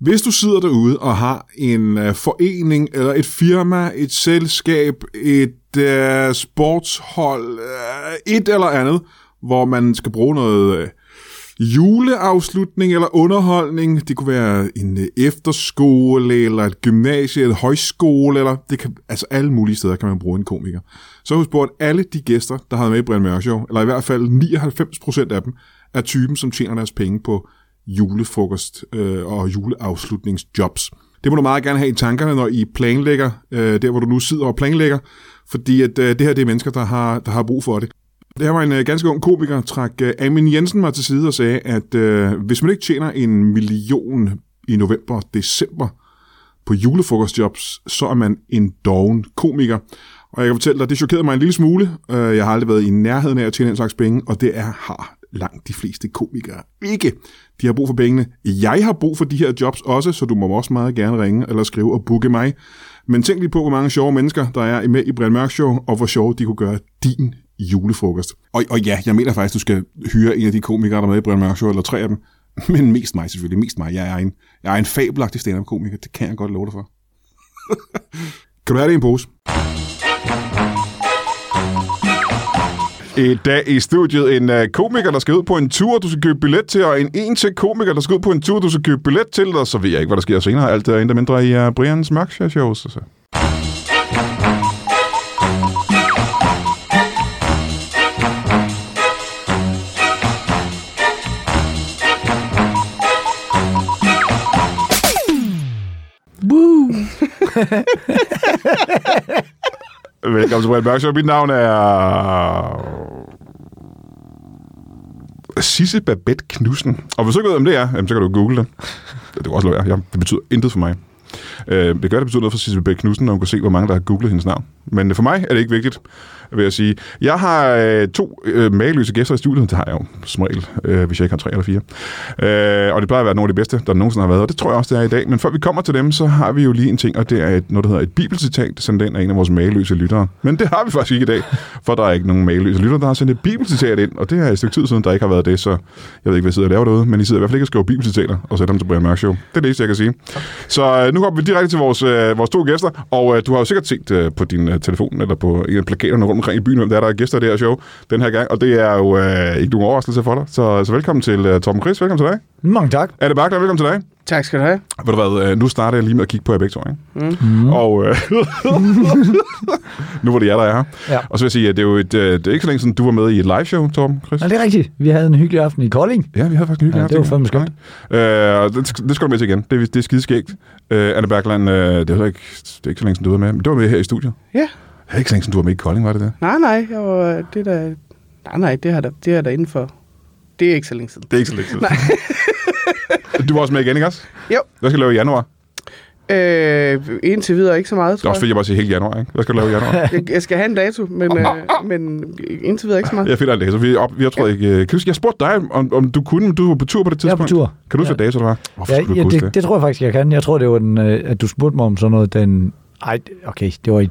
Hvis du sidder derude og har en øh, forening, eller et firma, et selskab, et øh, sportshold, øh, et eller andet, hvor man skal bruge noget Øh, juleafslutning eller underholdning, det kunne være en øh, efterskole, eller et gymnasie, eller højskole, eller det kan, altså alle mulige steder kan man bruge en komiker. Så har vi spurgt alle de gæster, der har været med i Brian Mørk Show, eller i hvert fald 99% af dem, er typen, som tjener deres penge på julefrokost øh, og juleafslutningsjobs. Det må du meget gerne have i tankerne, når I planlægger, øh, der hvor du nu sidder og planlægger, fordi at, øh, det her det er mennesker, der har, der har brug for det. Det her var en øh, ganske ung komiker, trak øh, Amin Jensen mig til side og sagde, at øh, hvis man ikke tjener en million i november og december på julefrokostjobs, så er man en doven komiker. Og jeg kan fortælle dig, det chokerede mig en lille smule. Øh, jeg har aldrig været i nærheden af at tjene en slags penge, og det er har langt de fleste komikere ikke. De har brug for pengene. Jeg har brug for de her jobs også, så du må også meget gerne ringe eller skrive og booke mig. Men tænk lige på, hvor mange sjove mennesker, der er med i Brian Mørk Show, og hvor sjove de kunne gøre din julefrokost. Og, og ja, jeg mener faktisk, du skal hyre en af de komikere, der er med i Brian Mørk Show, eller tre af dem. Men mest mig selvfølgelig, mest mig. Jeg er en, jeg er en fabelagtig stand-up-komiker, det kan jeg godt love dig for. kan du have det i en pose? I dag i studiet en uh, komiker, der skal ud på en tur, du skal købe billet til, og en en til komiker, der skal ud på en tur, du skal købe billet til, og så ved jeg ikke, hvad der sker senere. Alt er endda mindre i uh, Brians Mørk Shows. Altså. Woo! Velkommen til Brian Mørk Show. Mit navn er... Sisse Babette Knudsen. Og hvis du ikke ved, om det er, jamen, så kan du google det. Det kan også lade være. Det betyder intet for mig. Øh, det gør, det betyder noget for Sisse Babette Knudsen, når hun kan se, hvor mange, der har googlet hendes navn. Men for mig er det ikke vigtigt, vil jeg sige. Jeg har øh, to øh, mageløse gæster i studiet. Det har jeg jo som regel, øh, hvis jeg ikke har tre eller fire. Øh, og det plejer at være nogle af de bedste, der nogensinde har været. Og det tror jeg også, det er i dag. Men før vi kommer til dem, så har vi jo lige en ting, og det er et, noget, der hedder et bibelcitat, sendt ind af en af vores mageløse lyttere. Men det har vi faktisk ikke i dag, for der er ikke nogen mageløse lyttere, der har sendt et bibelcitat ind. Og det er et stykke tid siden, der ikke har været det, så jeg ved ikke, hvad jeg sidder og laver derude. Men I sidder i hvert fald ikke og skriver bibelcitater og sætter dem til Brian Mørk Show. Det er det eneste, jeg kan sige. Så øh, nu hopper vi direkte til vores, øh, vores to gæster, og øh, du har jo sikkert set øh, på din øh, telefon eller på en af plakaterne rundt omkring i byen, hvem der er, der er gæster i det her show den her gang, og det er jo øh, ikke nogen overraskelse for dig. Så, så velkommen til øh, Torben Chris, velkommen til dig. Mange tak. Er det Bagler, velkommen til dig. Tak skal du have. Ved du hvad, øh, nu starter jeg lige med at kigge på jer begge to, ikke? Mm. Og øh, nu var det jer, der er her. Ja. Og så vil jeg sige, at det er jo et, øh, det er ikke så længe siden, du var med i et live show, Torben Chris. Nå, det er rigtigt. Vi havde en hyggelig aften i Kolding. Ja, vi havde faktisk en hyggelig Ja, det var aften. fandme skønt. Øh, det, det skal du med til igen. Det, er- det er skideskægt. Øh, Anne Bergland, øh, det, er ikke, det er ikke så længe siden, du var med, men du var med her i studiet. Ja. Det er ikke så længe siden, du var med i Kolding, var det det? Nej, nej, jeg var, det der, nej, nej, det, har der, det er der inden for. Det er ikke så længe siden. Det er ikke så længe siden. Nej. du var også med igen, ikke også? Jo. Hvad skal du lave i januar? Øh, indtil videre ikke så meget, Det er tror også jeg. fordi, jeg bare siger hele januar, ikke? Hvad skal du lave i januar? Jeg, jeg skal have en dato, men, øh, men indtil videre ikke så meget. Jeg finder det. Så vi, op, vi har tror ikke... øh, Kan du, jeg spurgte dig, om, om du kunne, men du var på tur på det Jeg er på tidspunkt. tur. Kan du huske, Ja. dato det var? Hvorfor Ja, skulle du ja ikke huske det, det tror jeg faktisk, jeg kan. Jeg tror, det var den, øh, at du spurgte mig om sådan noget den... Ej, okay, det var... i-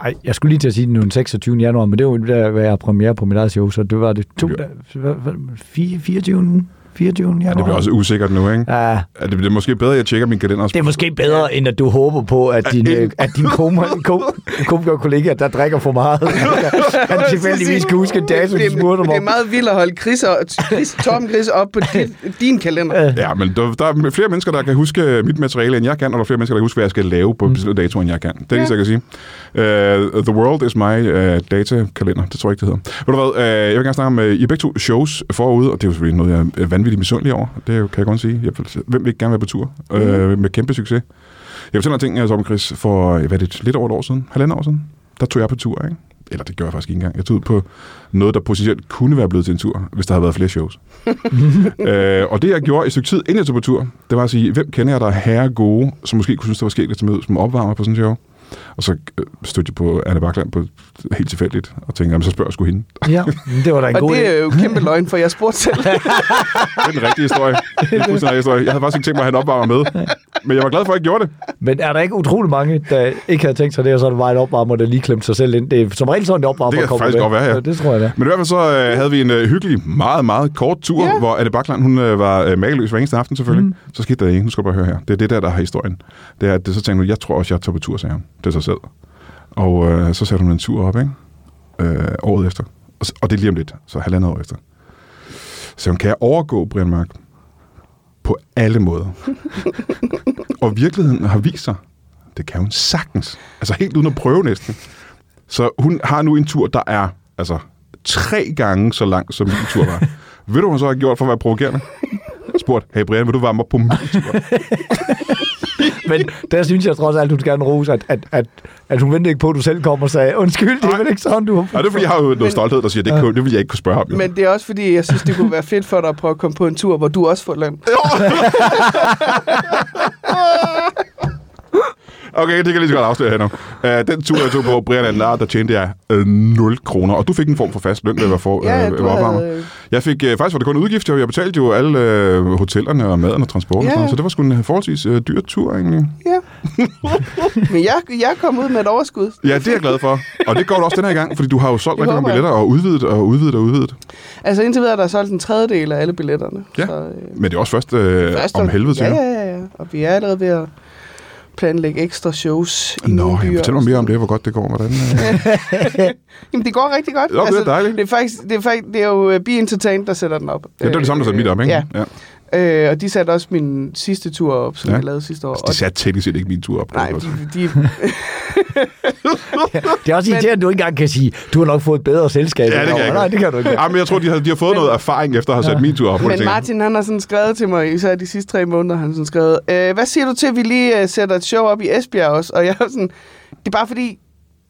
Ej, jeg skulle lige til at sige den 26. januar, men det var jo der, hvor jeg har premiere på mit eget show, så det var det to, der, hvad- fire- 24. 24. januar. Ja, det bliver også usikkert nu, ikke? Ja, Er det, det er måske bedre, at jeg tjekker min kalender. det er måske bedre, end at du håber på, at din, øh, at din komiker kollega, der drikker for meget, han tilfældigvis kan huske en dato, det, du spurgte det, mig det er meget vildt at holde Chris og, Chris, Tom Chris op på din, din kalender. Ja, men der, der er flere mennesker, der kan huske mit materiale, end jeg kan, og der er flere mennesker, der kan huske, hvad jeg skal lave på mm. bestemte datoer, end jeg kan. Det er det, jeg kan sige. Uh, the world is my uh, data-kalender. Det tror jeg ikke, det hedder. Ved du hvad, uh, jeg vil gerne snakke om, uh, I begge to shows forude, og det er jo selvfølgelig noget, jeg er vanvittigt misundelig over. Det kan jeg godt sige. Jeg, hvem vil ikke gerne være på tur? Mm. Uh, med kæmpe succes. Jeg fortæller en ting, jeg Tom Chris, for hvad er det, lidt over et år siden, halvandet år siden, der tog jeg på tur, ikke? Eller det gjorde jeg faktisk ikke engang. Jeg tog ud på noget, der potentielt kunne være blevet til en tur, hvis der havde været flere shows. øh, og det, jeg gjorde i stykke tid, inden jeg tog på tur, det var at sige, hvem kender jeg, der er herre gode, som måske kunne synes, det var sket lidt til møde, som opvarmer på sådan en show? Og så øh, stødte jeg på Anne Bakland på helt tilfældigt, og tænkte, jamen, så spørger jeg sgu hende. Ja, det var da en Og god det er jo kæmpe løgn, for jeg spurgte selv. Det er den rigtige historie. Det er rigtige historie. Jeg havde faktisk ikke tænkt mig at have en opvarmer med. men jeg var glad for, at jeg gjorde det. Men er der ikke utrolig mange, der ikke havde tænkt sig det, og så er det bare en opvarmer, der lige klemte sig selv ind? Det er som regel sådan, det opvarmer Det kan faktisk med. godt være, ja. Det tror jeg da. Men i hvert fald så øh, havde vi en øh, hyggelig, meget, meget kort tur, Ja. hvor Anne Bakland, hun øh, var øh, mageløs hver eneste aften selvfølgelig. Mm. Så skete der ikke. Nu skal du bare høre her. Det er det der, der har historien. Det er, at det, så tænkte hun, jeg tror også, jeg tager på tur, sagde hun til sig selv. Og øh, så satte hun en tur op, ikke? Øh, året efter. Og, og det er lige om lidt, så halvandet år efter. Så hun kan jeg overgå Brian Mørk på alle måder. og virkeligheden har vist sig, det kan hun sagtens. Altså helt uden at prøve næsten. Så hun har nu en tur, der er altså tre gange så lang, som min tur var. Ved du, hvad hun så har gjort for at være provokerende? Spurgt, hey Brian, vil du varme op på min? Men der synes jeg trods alt, du skal gerne rose, at, at, at, at hun ventede ikke på, at du selv kom og sagde, undskyld, det er vel ikke sådan, du har Ja, det er fordi, jeg har jo noget stolthed, der siger, det, kunne, det vil jeg ikke kunne spørge om. Jo. Men det er også fordi, jeg synes, det kunne være fedt for dig at prøve at komme på en tur, hvor du også får løn. Okay, det kan jeg lige så godt afsløre her nu. Uh, den tur, jeg tog på Brian Andlar, der tjente jeg uh, 0 kroner. Og du fik en form for fast løn, at være for, Ja, uh, du var havde... Jeg fik, uh, faktisk var det kun udgift, jeg betalte jo alle uh, hotellerne og maden og transporten, Ja. og sådan, så det var sgu en forholdsvis uh, dyr tur egentlig. Ja. Men jeg, jeg kom ud med et overskud. Ja, det er jeg glad for. Og det går du også den her gang, fordi du har jo solgt rigtig mange billetter og udvidet og udvidet og udvidet. Altså indtil videre er der solgt en tredjedel af alle billetterne. Ja. Så, øh, Men det er også først, øh, først om helvede. Ja, ja, ja, ja. Og vi er allerede ved at planlægge ekstra shows i Nå, byer. fortæl mig mere om det, hvor godt det går. Hvordan, øh... Jamen, det går rigtig godt. Jo, det er dejligt. Det er, faktisk, det, er faktisk, det er jo øh, Be Entertained, der sætter den op. ja, det er det samme, der satte mit op, ikke? Ja, ja. Øh, og de satte også min sidste tur op, som Ja. ja. jeg lavede sidste år. Altså, det satte teknisk set ikke min tur op. Nej, de, de, Det er også irriterende, at du ikke engang kan sige, du har nok fået et bedre selskab. Ja, det kan jeg ikke. Nej, det kan du ikke. Ja, men jeg tror, de har, de har fået noget erfaring efter at have sat min tur op. de Men Martin, han har sådan skrevet til mig, især de sidste tre måneder, han har sådan skrevet, øh, hvad siger du til, at vi lige øh, sætter et show op i Esbjerg også? Og jeg er sådan, det er bare fordi,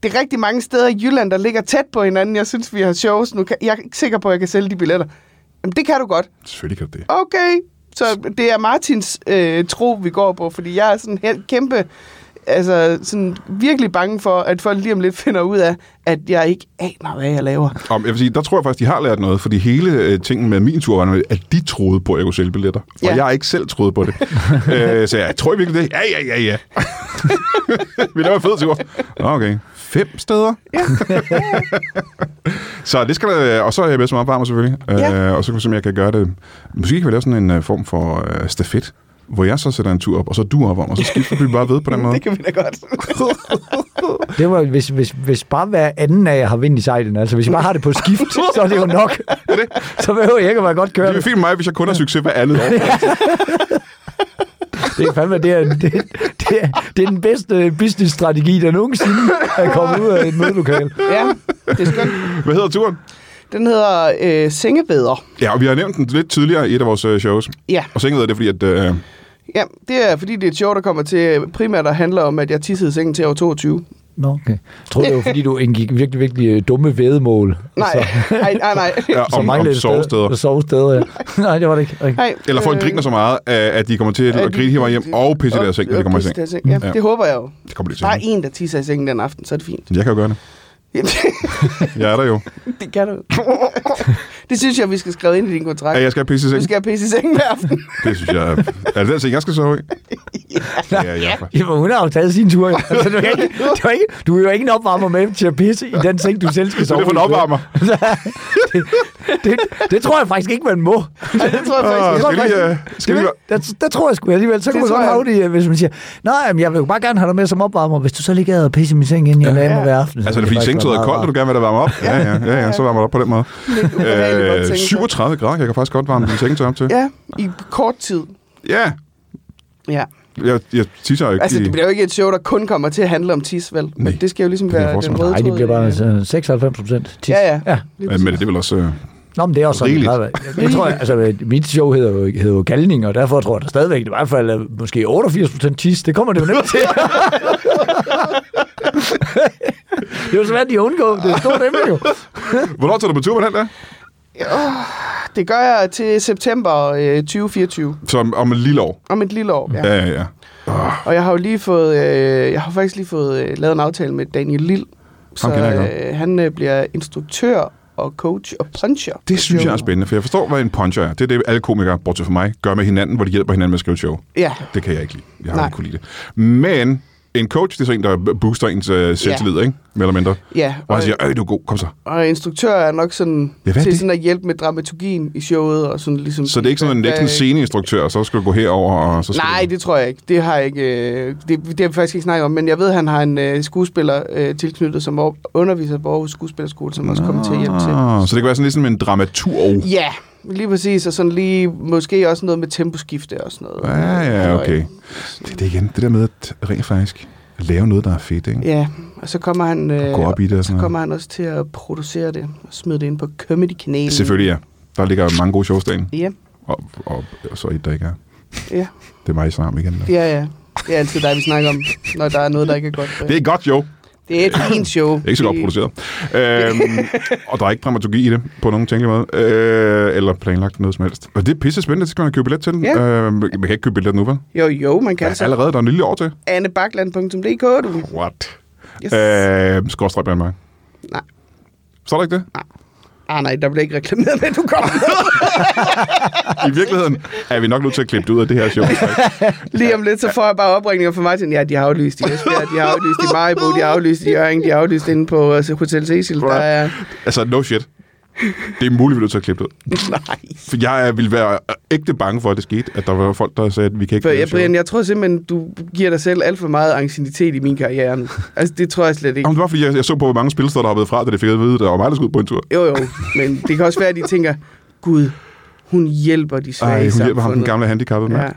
det er rigtig mange steder i Jylland, der ligger tæt på hinanden. Jeg synes, vi har shows nu. Kan- Jeg er ikke sikker på, at jeg kan sælge de billetter. Jamen, det kan du godt. Selvfølgelig kan du det. Okay. Så det er Martins øh, tro, vi går på, fordi jeg er sådan helt kæmpe, altså sådan virkelig bange for, at folk lige om lidt finder ud af, at jeg ikke aner, hvad jeg laver. Om, jeg vil sige, der tror jeg faktisk, de har lært noget, fordi hele øh, tingen med min tur var, at de troede på, at jeg kunne sælge billetter. Og Ja. jeg har ikke selv troet på det. øh, så jeg tror I virkelig det. Ja, ja, ja, ja. Vi laver fed tur. Okay. Fem steder? så det skal der, og så er jeg med som opvarmer selvfølgelig. Ja. Øh, og så kan vi se, om jeg kan gøre det. Måske kan vi lave sådan en øh, form for øh, stafet, hvor jeg så sætter en tur op, og så du opvarmer, og så skifter vi bare ved på den måde. Det kan vi da godt. Det var, hvis, hvis, hvis bare hver anden af jer har vind i sejlen, altså hvis I bare har det på skift, så er det jo nok. så behøver jeg ikke at være godt Det kørende. er fint med mig, hvis jeg kun har succes hver andet år. Det er fandme, det er, det, det, er, det er den bedste businessstrategi, der nogensinde er kommet ud af et mødelokale. Ja, det er skønt. Hvad hedder turen? Den hedder øh, Sengebeder. Ja, og vi har nævnt den lidt tidligere i et af vores øh, shows. Ja. Og så er det, fordi at... Øh, ja, det er fordi, det er et show, der kommer til primært at handle om, at jeg tissede i sengen til år 22. Nå, okay. Jeg troede, det var, fordi du indgik virkelig, virkelig øh, dumme vædemål. Nej, Så, nej, nej, nej. ja, om, om et sted- sovesteder. Sovesteder, ja. Nej, det var det ikke. Okay. nej Eller folk øh, griner så meget, at de kommer til at at grine hele vejen hjem og pisse i deres seng, når de kommer i seng. Ja, Ja. det håber jeg jo. Det kommer de til. Bare en, der tisser i sengen den aften, så er det fint. Jeg kan jo gøre det. Jeg er der jo. det kan du. det synes jeg, vi skal skrive ind i din kontrakt. Ja, jeg skal have pisse i Du seng. skal have pisse i sengen hver aften. Det synes jeg er... Er det den seng, jeg skal sove i? Ja, ja. ja. Jamen, hun har jo taget sin tur. Altså, du, kan ikke, du, er ikke, du er jo ikke en opvarmer med til at pisse i den seng, du selv skal sove det er for en i. opvarmer. det, det, det, tror jeg faktisk ikke, man må. Ej, det tror jeg faktisk. skal vi lige... øh, Det, Skal vi... vil- der, der, tror jeg sgu alligevel. Så Det kan man godt have det, hvis man siger, nej, jamen, jeg vil jo bare gerne have dig med som opvarmer, hvis du så ligger og pisser i min seng, inden jeg lagde mig Ja. hver aften. så Altså, er det vil fordi er være koldt, og du gerne vil have det varme op? Ja, ja, ja, ja, så varmer du op på den måde. Lidt Øh, tænke sig. 37 grader, jeg kan faktisk godt varme min sengtøj op til. Ja, i kort tid. Ja, Ja. jeg, jeg tisser ikke Altså, det bliver jo ikke et show, der kun kommer til at handle om tis, vel? Men Nej, det skal jo ligesom jeg være den røde Nej, det bliver bare i- altså, 96 procent tis. Ja, ja. ja. Øh, Men det er vel også... øh, Nå, men det er også sådan, Rigeligt. være. Jeg tror, altså, mit show hedder jo, hedder jo Galning, og derfor tror jeg, der stadigvæk i hvert fald måske 88 procent tis. Det kommer det jo nemt til. det er jo svært at undgå. Det er stort emne jo. Hvornår tager du på tur med den der? Det gør jeg til september øh, 2024. Så om, et lille år. Om et lille år, ja. Ja, ja, ja. Og jeg har jo lige fået, øh, jeg har faktisk lige fået øh, lavet en aftale med Daniel Lille. Så øh, han øh, bliver instruktør og coach og puncher. Det synes jeg er spændende, for jeg forstår, hvad en puncher er. Det er det, alle komikere, bortset fra mig, gør med hinanden, hvor de hjælper hinanden med at skrive show. Ja, Det kan jeg ikke lide. Jeg har Nej. ikke kunne lide det. Men en coach, det er så en, der booster ens øh, selvtillid, ikke? Mere eller mindre. ja. Og han Og, siger, øh, du er god, kom så. og instruktør er nok sådan Ja, til det? sådan at hjælpe med dramaturgien i showet. Og sådan ligesom, Så det er ikke sådan, en, en sceneinstruktør, og så skal du gå herover og så skal Nej, du... det tror jeg ikke. Det har jeg ikke. øh, Det, det har vi faktisk ikke snakket om. Men jeg ved, at han har en øh, skuespiller øh, tilknyttet, som er- underviser på Aarhus Skuespillerskole, som også kommer til at hjælpe til. Ah, så det kan være sådan ligesom en dramaturg. Ja, lige præcis. Og sådan lige måske også noget med temposkifte og sådan noget. Ja, ja, okay. Det er det igen, det der med at rent faktisk lave noget, der er fedt, ikke? Ja, og så kommer han, øh, Gå op i det og så kommer han også til at producere det og smide det ind på Comedy-kanalen. Selvfølgelig, ja. Der ligger mange gode shows derinde. Ja, Og, og, og så et, der ikke er. ja, Det er mig sammen igen. Da. ja, ja. Det er altid dig, vi snakker om, når der er noget, der ikke er godt. Det er godt, jo. Det er et fint show. Ikke så godt produceret. Øhm, og der er ikke dramaturgi i det, på nogen tænkelig måde. Øh, eller planlagt noget som helst. Og det er pisse spændende, det skal man købe billet til. Ja. Øh, man kan ikke købe billet nu, vel? Jo, jo, man kan Ja, så. allerede, der er en lille år til. Annebakland.dk, du. What? Yes. Øh, Skråstrej Danmark. Nej. Så er der ikke det? Ah, nej, der bliver ikke reklameret med, at du kommer. I virkeligheden er vi nok nødt til at klippe det ud af det her show. Lige om lidt, så får jeg bare opringninger fra Martin. Ja, de har aflyst i Esbjerg, de har aflyst i Majbo, de har aflyst i Jørgen, de har aflyst inde på altså, Hotel Cecil. Der er... altså, no shit. Det er muligt, vi nødt til at klippe det ud. Nej. For jeg ville være ægte bange for, at det skete. At der var folk, der sagde, at vi kan ikke For, showet. Brian, jeg tror simpelthen, du giver dig selv alt for meget ancienitet i min karriere nu. Altså, det tror jeg slet ikke. Jamen, det var, fordi jeg, jeg så på, hvor mange spilsteder, der har været fra, da det fik at vide, at der var mig, der skulle ud på en tur. Jo, jo, men det kan også være, at de tænker, Gud, hun hjælper de svage Ej, hun hjælper ham, den samfundet." gamle handicappede mand. Ja.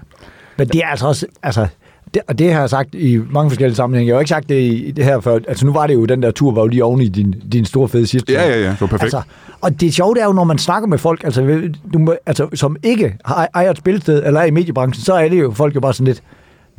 Men det er altså også, altså, det, og det har jeg sagt i mange forskellige sammenhænge. Jeg har jo ikke sagt det i det her før. Altså nu var det jo, den der tur var jo lige oven i din, din store fede sidste. Ja, ja, ja. Det var perfekt. Altså, og det sjove det er jo, når man snakker med folk, altså, du altså, som ikke har, ejer et spilsted eller er i mediebranchen, så er det jo folk jo bare sådan lidt,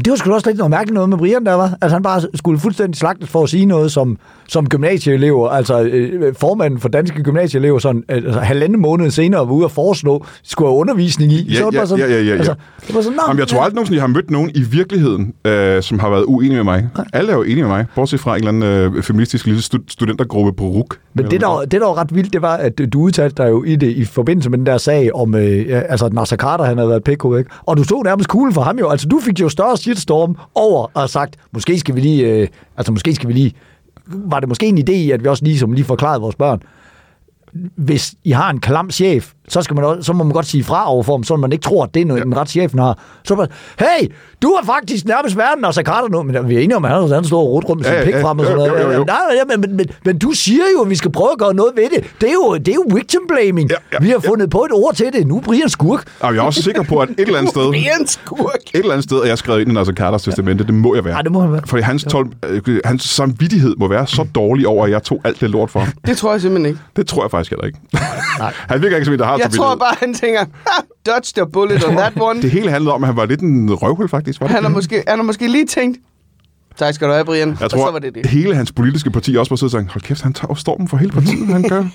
det var sgu også lidt noget mærkeligt noget med Brian, der var. Altså han bare skulle fuldstændig slagtes for at sige noget som, som gymnasieelever, altså øh, formanden for danske gymnasieelever, sådan øh, altså, halvanden måned senere var ude at foreslå, skulle have undervisning i. Ja, så var det ja, bare sådan, ja, ja, ja, ja. Altså, det var sådan, Jamen, jeg tror aldrig nogensinde, jeg har mødt nogen i virkeligheden, øh, som har været uenige med mig. Alle er jo enige med mig, bortset fra en eller anden øh, feministisk lille stud- studentergruppe på RUK. Men det der, var- det, der var ret vildt, det var, at du udtalte dig jo i det i forbindelse med den der sag om, øh, altså Nasser Carter, han havde været PK, ikke? Og du stod nærmest kuglen for ham jo. Altså, du fik jo større shitstorm over og sagt, måske skal vi lige, øh, altså måske skal vi lige, var det måske en idé at vi også lige, som lige forklarede vores børn, hvis I har en klam chef, så, skal man også, så må man godt sige fra overfor dem, så man ikke tror, at det er noget, ja. den ret chefen har. Så bare, hey, du er faktisk nærmest verden, og så Carter nu, men vi er enige om, at han, han står og rundt med sin Ja, ja, pik ja. frem og sådan noget. jo, jo, jo. Nej, nej, men, men, men, men, du siger jo, at vi skal prøve at gøre noget ved det. Det er jo, det er jo victim blaming. Ja, ja, vi har fundet på et ord til det. Nu er Brian skurk. Og jeg er også sikker på, at et eller andet sted, et Brian Skurk. eller andet sted, er jeg skrevet ind i Nasser Carters testamente. Det må jeg være. Ja, det må han være. Fordi hans, tol, øh, hans samvittighed må være så dårlig over, at jeg tog alt det lort for ham. Det tror jeg simpelthen ikke. Det tror jeg faktisk heller ikke. han virker ikke som en, der har Jeg tror bare, han tænker, dodged a bullet on that one. Det hele handlede om, at han var lidt en røvhul, faktisk. Var det Han har, måske, han har måske lige tænkt, tak skal du have, Brian. Jeg og tror, så var det det. hele hans politiske parti også var siddet og sagt, hold kæft, han tager stormen for hele partiet, han gør.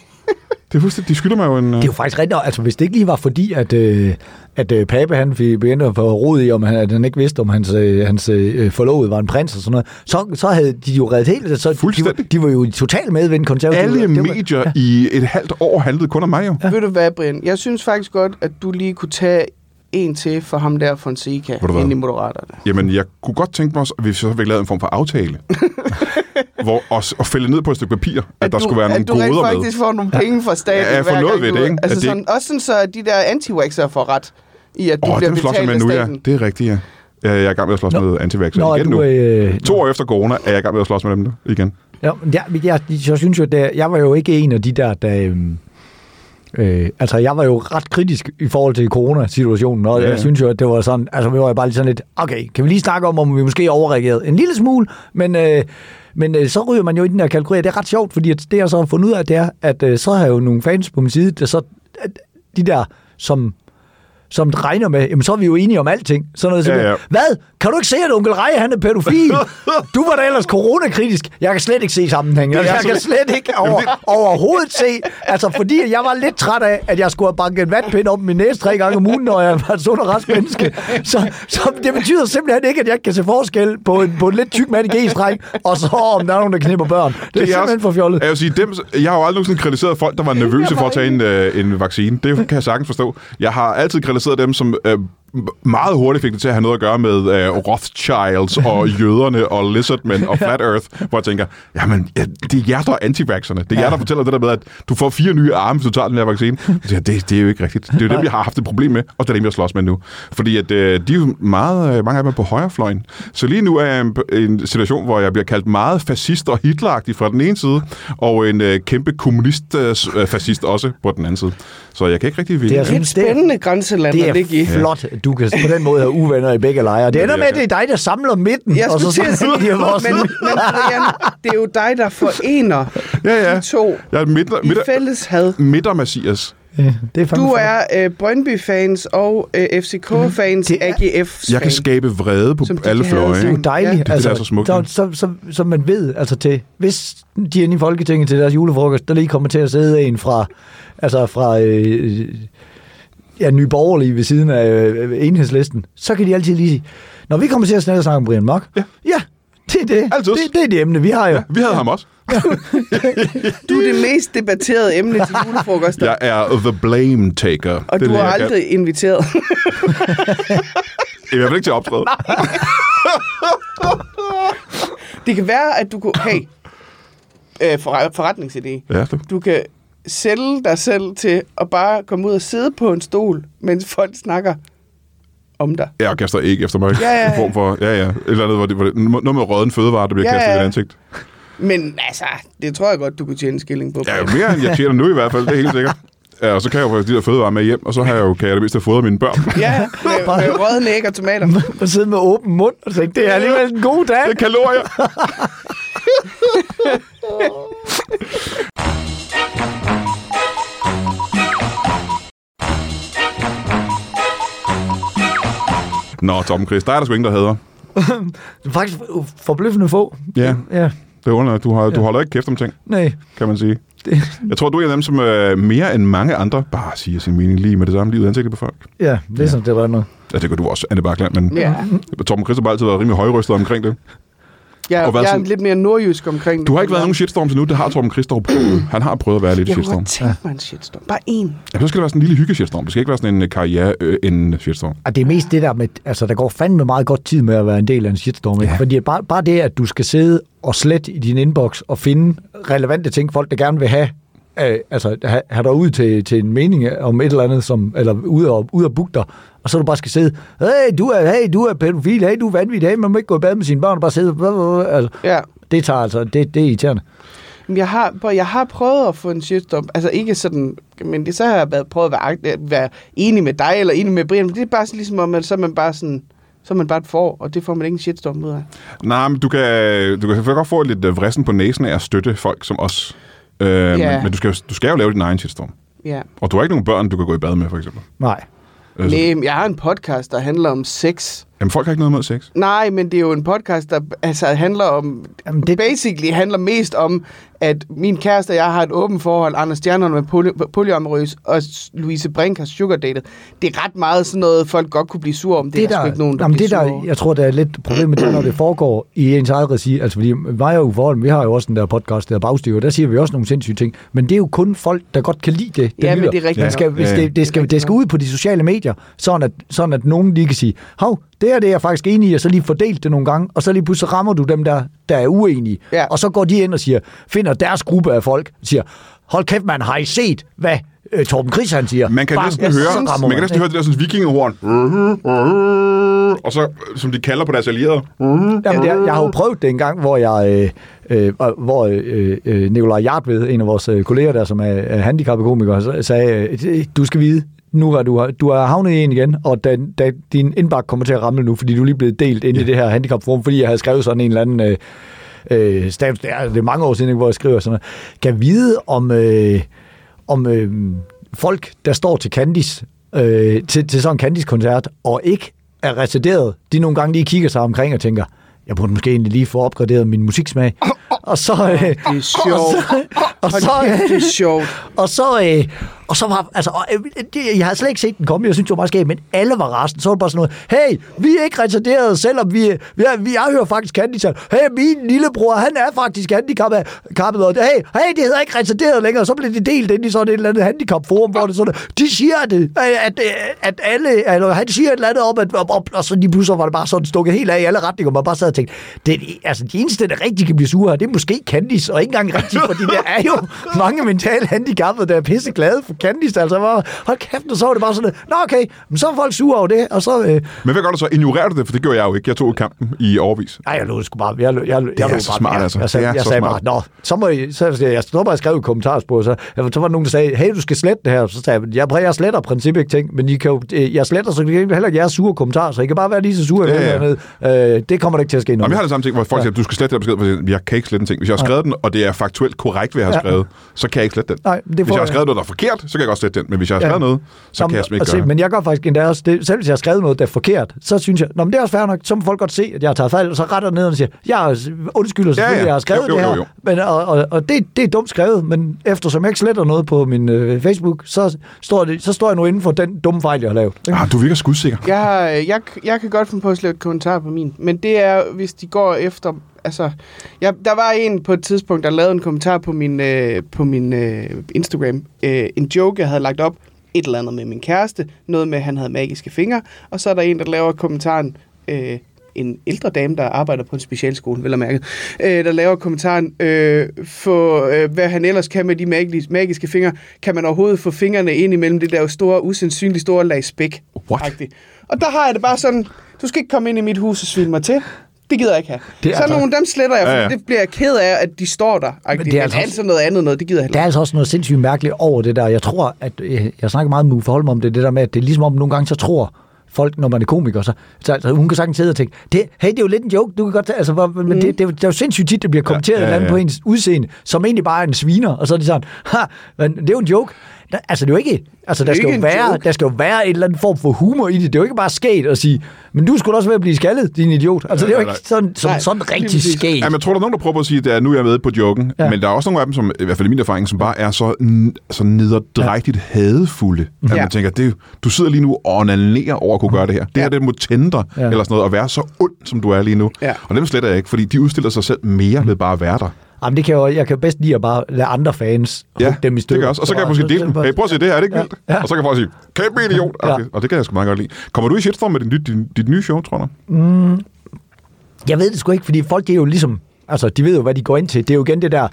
Det er fuldstændig, de skylder mig jo en... Det er jo faktisk rigtigt. Altså, hvis det ikke lige var fordi, at, øh, at øh, Pape han fik begyndte at få rod i, om han, at han ikke vidste, om hans, øh, hans øh, forlovede var en prins og sådan noget, så, så havde de jo reddet helt. Så de, var, Fuldstændig. de var jo i total medvind konservative. alle var- medier i et halvt år handlede kun om mig jo. Ja. Ved du hvad, Brian? Jeg synes faktisk godt, at du lige kunne tage en til for ham der Fonseca ind i Moderaterne. Jamen, jeg kunne godt tænke mig, at vi så fik lavet en form for aftale. hvor, og, og fælde ned på et stykke papir, at, at der du, skulle være nogle at du goder rent med. faktisk får nogle penge fra staten. Ja, jeg får noget ved det, ikke? Altså det sådan, Også sådan så, at de der anti får ret i, at du Åh, bliver jeg betalt med af nu, ja. Det er rigtigt, ja. Jeg er i gang med at slås Nå. med Nå, igen du, nu. øh, To år efter corona er jeg i gang med at slås med dem nu igen. Ja, men jeg, jeg, jeg synes jo, at jeg var jo ikke en af de der, der... øhm, Øh, altså, jeg var jo ret kritisk i forhold til coronasituationen, og Ja, jeg synes jo, at det var sådan, altså, vi var jo bare lige sådan lidt, okay, kan vi lige snakke om, om vi måske overreagerede en lille smule, men, øh, men øh, så ryger man jo i den her kategori, det er ret sjovt, fordi at det, jeg så har fundet ud af, det er, at øh, så har jeg jo nogle fans på min side, der så, at de der, som som regner med, jamen så er vi jo enige om alting. Sådan noget, ja, ja. ja. Hvad? Kan du ikke se, at onkel Rej, han er pædofil? Du var da ellers coronakritisk. Jeg kan slet ikke se sammenhængen. Jeg kan slet ikke over, overhovedet se, altså fordi jeg var lidt træt af, at jeg skulle have banket en vatpind op i min næse tre gange om ugen, når jeg var et sund og rask menneske. Så, så det betyder simpelthen ikke, at jeg kan se forskel på en, på en lidt tyk mand i G-streng, og så om der er nogen, der knipper børn. Det er, er simpelthen for fjollet. Jeg vil sige, dem, jeg har jo aldrig nogensinde kritiseret folk, der var nervøse for at tage en, øh, en vaccine. Det kan jeg sagtens forstå. Jeg har altid kritiseret dem, som øh, meget hurtigt fik det til at have noget at gøre med øh, Rothschilds og jøderne og lizardmen og Flat Earth, hvor jeg tænker, jamen, ja, det er jer, der er antivaxerne. Det er jer, der fortæller det der med, at du får fire nye arme, hvis du tager den her vaccine. Jeg tænker, det, det er jo ikke rigtigt. Det er jo dem, jeg har haft et problem med, og det er dem, jeg slås med nu. Fordi at, øh, de er jo meget, øh, mange af dem er på højrefløjen. Så lige nu er jeg en, en situation, hvor jeg bliver kaldt meget fascist og hitleragtig fra den ene side, og en øh, kæmpe kommunist-fascist også på den anden side. Så jeg kan ikke rigtig Det er vide. Det er et er- spændende grænseland Det at ligge i. er flot, at du kan på den måde have uvenner i begge lejre. Det ender med, at det er dig, der samler midten. Jeg og så samler de men, vores men Brian, det er jo dig, der forener Ja, ja. de to Jeg er midter, i midter, fælles had. midter Messias. Ja, det er Du er øh, Brøndby-fans og øh, FCK-fans, Det er- AGF-fans. Jeg kan skabe vrede på alle fløje. Det er jo dejligt. Ja. det er så smukt, Så, ja. så, så, så man ved, altså til, hvis de er inde i Folketinget til deres julefrokost, der lige kommer til at sidde en fra, altså fra øh, ja, Nye Borgerlige ved siden af øh, enhedslisten, så kan de altid lige sige, når vi kommer til at snakke, om Brian Mok, ja. ja, det er det. Altid. Det, det er det emne, vi har jo. Ja, vi havde ham også. Du er det mest debatterede emne til julefrokoster, Jeg er the blame taker. og det er du har jeg kan. aldrig inviteret. I hvert fald ikke til optræde. Det kan være, at du kunne... Hey, øh, for, forretningsidé. Ja, du. Du kan sælge dig selv til at bare komme ud og sidde på en stol, mens folk snakker om dig. Jeg kaster ikke efter mig. Ja, ja, ja. En form for, ja, ja. Et eller andet, hvor det, hvor det, noget med råden fødevare, der bliver Ja, kastet i ja. dit ansigt. Men altså, det tror jeg godt, du kunne tjene en skilling på. Ja, jo mere end jeg tjener nu i hvert fald, det er helt sikkert. Ja, og så kan jeg jo få de der fødevarer med hjem, og så har jeg jo, kan jeg det mindste fodre mine børn. Ja, med, med rødne æg og tomater. Man sidder med åben mund og tænker, det er alligevel en god dag. Det er kalorier. Nå, Tom Chris, der er der sgu ingen, der hader. Er faktisk forbløffende få. Ja. Ja, Det er under, du, har, du holder ikke kæft om ting, nej. kan man sige. Det, Jeg tror, du er en af dem, som øh, mere end mange andre bare siger sin mening lige med det samme af ansigtet på folk. ja, det er sådan, det var noget. Ja, det gør du også, Anne Bakland, men Ja, Torben Chris har altid været rimelig højrystet omkring det. Jeg, Og jeg er sådan- lidt mere nordjysk omkring. Du har ikke været nogen shitstorm til nu, det har Torben Chris dog prøvet. Han har prøvet at være lidt Jeg kunne shitstorm. godt tænke mig en shitstorm. Bare én. Ja, så skal det være sådan en lille hygge-shitstorm. Det skal ikke være sådan en øh, karriere øh, en shitstorm. Og det er mest det der med, altså der går fandme meget godt tid med at være en del af en shitstorm. Ikke? Ja. Fordi bare, bare det, at du skal sidde og slette i din inbox og finde relevante ting, folk der gerne vil have, øh, altså have, have dig ud til, til en mening om et eller andet, som, eller ud og, ud og booke dig, og så du bare skal sidde, hey, du er, hey, du er pædofil, hey, du er vanvittig, hey, man må ikke gå i bad med sine børn og bare sidde, altså, Ja. det tager altså, det, det er irriterende. Men Jeg har, jeg har prøvet at få en shitstorm. Altså ikke sådan, men det, så har jeg været, prøvet at være, være enig med dig, eller enig med Brian. Men det er bare sådan, ligesom om, at så er man bare sådan, så man bare får, og det får man ikke en shitstorm ud af. Nej, men du kan, du kan selvfølgelig godt få lidt øh, vrissen på næsen af at støtte folk som os. Øh, Ja. men, men du skal, jo- du skal jo lave din egen shitstorm. Ja. Og du har ikke nogen børn, du kan gå i bad med, for eksempel. Nej. Altså, Nej, men jeg har en podcast, der handler om sex. Jamen, folk har ikke noget mod sex. Nej, men det er jo en podcast, der altså, handler om... Jamen, Det det- basically handler mest om, at min kæreste og jeg har et åbent forhold. Anders Stjernholm med poly, polyamorøs, og Louise Brink har sugardated. Det er ret meget sådan noget, folk godt kunne blive sur om. Det, det er der, sgu ikke nogen, der jamen, det der, jeg tror, der er lidt problemet, det er, når det foregår i ens eget regi. Altså, fordi mig og Uffe Holm, vi har jo også den der podcast, der er Bagstyr, der siger vi også nogle sindssyge ting. Men det er jo kun folk, der godt kan lide det. Ja, men lyder. det er rigtigt skal, hvis Ja, det, det, skal, Det er det skal ud på de sociale medier, sådan at, sådan at nogen lige kan sige, hov, det her det er jeg faktisk enig i, og så lige fordelt det nogle gange, og så lige pludselig rammer du dem, der, der er uenige. Ja. Og så går de ind og siger, finder deres gruppe af folk, siger, hold kæft, man har I set, hvad øh, Torben Chris han siger? Man kan Bang, næsten ja, høre, man kan næsten høre det der sådan vikingehorn. Og så, som de kalder på deres allierede. Jamen, er- jeg har jo prøvet det en gang, hvor jeg, øh, øh, hvor øh, øh, Nikolaj Jartved, en af vores øh, kolleger der, som er, er handicappet komiker, så- sagde, øh, du skal vide, nu er du, du er havnet i en igen, og da, da din indbakke kommer til at ramle nu, fordi du er lige blevet delt ind i det her handicapforum, fordi jeg havde skrevet sådan en eller anden øh, øh, stabs, det, er, det er mange år siden, hvor jeg skriver sådan noget, kan vide om, øh, om øh, folk, der står til Candice, øh, til, til sådan en Candice-koncert, og ikke er retarderet, de nogle gange lige kigger sig omkring og tænker, jeg burde måske egentlig lige få opgraderet min musiksmag. Og så... Øh, Det er sjovt. og så, øh, det er sjovt. og så, øh, og så var, altså, og, øh, det, jeg havde slet ikke set den komme, jeg synes, det var meget skægt, men alle var resten. Så var det bare sådan noget, hey, vi er ikke retarderede, selvom vi, vi, er, vi jeg hører faktisk handicap. Hey, min lillebror, han er faktisk handicappet, og hey, hey, det hedder ikke retarderet længere. Så blev det delt ind i sådan et eller andet handicapforum, hvor det sådan, de siger, at, øh, at, at alle, altså, han siger et eller andet om, at, og, og, og så lige pludselig var det bare sådan stukket helt af i alle retninger, og man bare sad og tænkte, det, altså, de eneste, der rigtig kan blive sure det er måske Candice, og ikke engang rigtigt, fordi der er jo mange mentale handicappede, der er pisse glade for Candice, altså, hvor, hold kæft, og så var det bare sådan, nå okay, men så er folk sure over det, og så, øh, Men hvad gør du så? Ignorerer du det? For det gjorde jeg jo ikke. Jeg tog kampen i overvis. ej, jeg lå det sgu bare, jeg, jeg, jeg, jeg er lå så bare, smart, jeg, altså. Jeg, sagde, Det er jeg så sagde smart. bare, nå, så må I, så, jeg, jeg stod bare og skrev i kommentarspor, så, så var der nogen, der sagde, hey, du skal slette det her, så sagde jeg, jeg, jeg sletter princippet ikke ting, men I kan jo, øh, jeg sletter, så kan I heller ikke jeres sure kommentarer, så I kan bare være lige så sure, Ja, ja, ja. ja. Øh, det kommer der ikke til at ske Jamen, noget. jeg har det samme ting, hvor folk siger, at du skal slette den besked, for jeg kan ikke slette en ting. Hvis jeg har skrevet den, og det er faktuelt korrekt, hvad jeg har Ja. skrevet, så kan jeg ikke slette den. Nej, det hvis får jeg har jeg- skrevet noget, der er forkert, så kan jeg godt slette den. Men hvis jeg har Ja. skrevet noget, så Nå, kan jeg ikke altså, gøre det. Men jeg gør faktisk endda også, det, selv hvis jeg har skrevet noget, der er forkert, så synes jeg, Nå, men det er også fair nok, så må folk godt se, at jeg har taget fejl, og så retter ned og siger, jeg undskylder selvfølgelig, Ja, ja. jeg har skrevet Jo, jo, det her, jo, jo. Men, og, og, og det, det er dumt skrevet, men eftersom jeg ikke sletter noget på min øh, Facebook, så står, det, så står jeg nu inden for den dumme fejl, jeg har lavet. ikke? Ah, du virker skudsikker. Jeg, jeg, jeg kan godt finde på at slette kommentarer på min, men det er, hvis de går efter... Altså, jeg, der var en på et tidspunkt, der lavede en kommentar på min, øh, på min øh, Instagram. Øh, en joke, jeg havde lagt op. Et eller andet med min kæreste. Noget med, at han havde magiske fingre. Og så er der en, der laver kommentaren... Øh, en ældre dame, der arbejder på en specialskole, vel og mærket, øh, der laver kommentaren, øh, for øh, hvad han ellers kan med de magiske, magiske fingre, kan man overhovedet få fingrene ind imellem det der store, usandsynligt store lag spæk. What? Og der har jeg det bare sådan, du skal ikke komme ind i mit hus og svine mig til. Det gider jeg ikke have. Det Det er så altså- nogle, dem sletter jeg, for Ja, ja, det bliver jeg ked af, at de står der. Men det er det altså også- noget andet noget, det gider jeg Der er heller altså også noget sindssygt mærkeligt over det der. Jeg tror, at øh, jeg snakker meget med Uffe Holm om det, det der med, at det er ligesom om nogle gange, så tror folk, når man er komiker, så, så altså, hun kan sagtens sidde og tænke, det, hey, det er jo lidt en joke, du kan godt tage, altså, hvor, men det, det, er jo- det, er jo sindssygt tit, der bliver kommenteret ja, ja, ja, på ens udseende, som egentlig bare er en sviner, og så er de sådan, ha, men det er jo en joke. Der, altså, det er jo ikke, altså, der Det er skal, jo være, joke. der skal jo være en eller anden form for humor i det. Det er jo ikke bare skægt at sige, men du skulle også være at blive skaldet, din idiot. Altså, det er jo ikke sådan, sådan, Nej, sådan rigtig skægt. Jamen, jeg tror, der er nogen, der prøver at sige, at nu er jeg med på joken, Ja. ja. men der er også nogle af dem, som, i hvert fald i min erfaring, som bare er så, så nederdrægtigt ja. hadefulde, at Ja. man tænker, det, du sidder lige nu og onanerer over at kunne gøre det her. Det her, det må tænde dig, Ja. ja. eller sådan noget, at være så ond, som du er lige nu. Ja. Og dem sletter jeg ikke, fordi de udstiller sig selv mere ved bare at være der. Jamen, det kan jeg, jo, jeg kan bedst lide at bare lade andre fans Ja, dem i det stykker. kan jeg også. Og så kan jeg måske dele dem. Hey, prøv at se det her, er det ikke Ja. vildt? Ja. Og så kan folk sige, kæmpe idiot. Ja. Okay. Og det kan jeg sgu meget godt lide. Kommer du i shitstorm med din, dit, din, dit nye show, tror du? Jeg ved det sgu ikke, fordi folk, det er jo ligesom... Altså, de ved jo, hvad de går ind til. Det er jo igen det der...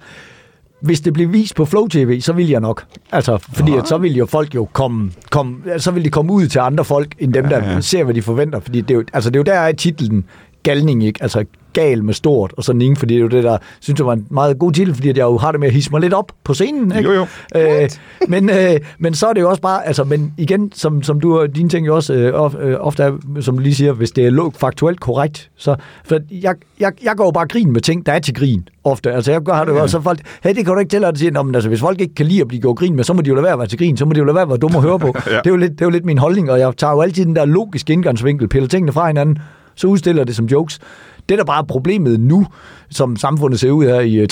Hvis det bliver vist på Flow TV, så vil jeg nok. Altså, fordi at så vil jo folk jo komme, komme, så vil de komme ud til andre folk, end dem, Ja, der ja. ser, hvad de forventer. Fordi det er jo, altså, det er jo der er titlen galning, ikke? Altså, gal med stort og sådan ingen, fordi det er jo det, der synes jeg var en meget god titel, fordi jeg jo har det med at hisse mig lidt op på scenen, ikke? Jo, jo. Øh, men, øh, men så er det jo også bare, altså, men igen, som, som du og dine ting jo også øh, øh, ofte er, som du lige siger, hvis det er faktuelt korrekt, så, for jeg, jeg, jeg går jo bare grin med ting, der er til grin, ofte. Altså, jeg har det jo også, så folk, hey, det kan du ikke tillade at sige, men altså, hvis folk ikke kan lide at blive gjort grin med, så må de jo lade være at være til grin, så må de jo lade være at være dumme at høre på. Ja. det, er jo lidt, det er jo lidt min holdning, og jeg tager jo altid den der logiske indgangsvinkel, piller tingene fra hinanden, så udstiller det som jokes. Det, der bare er problemet nu, som samfundet ser ud her i øh,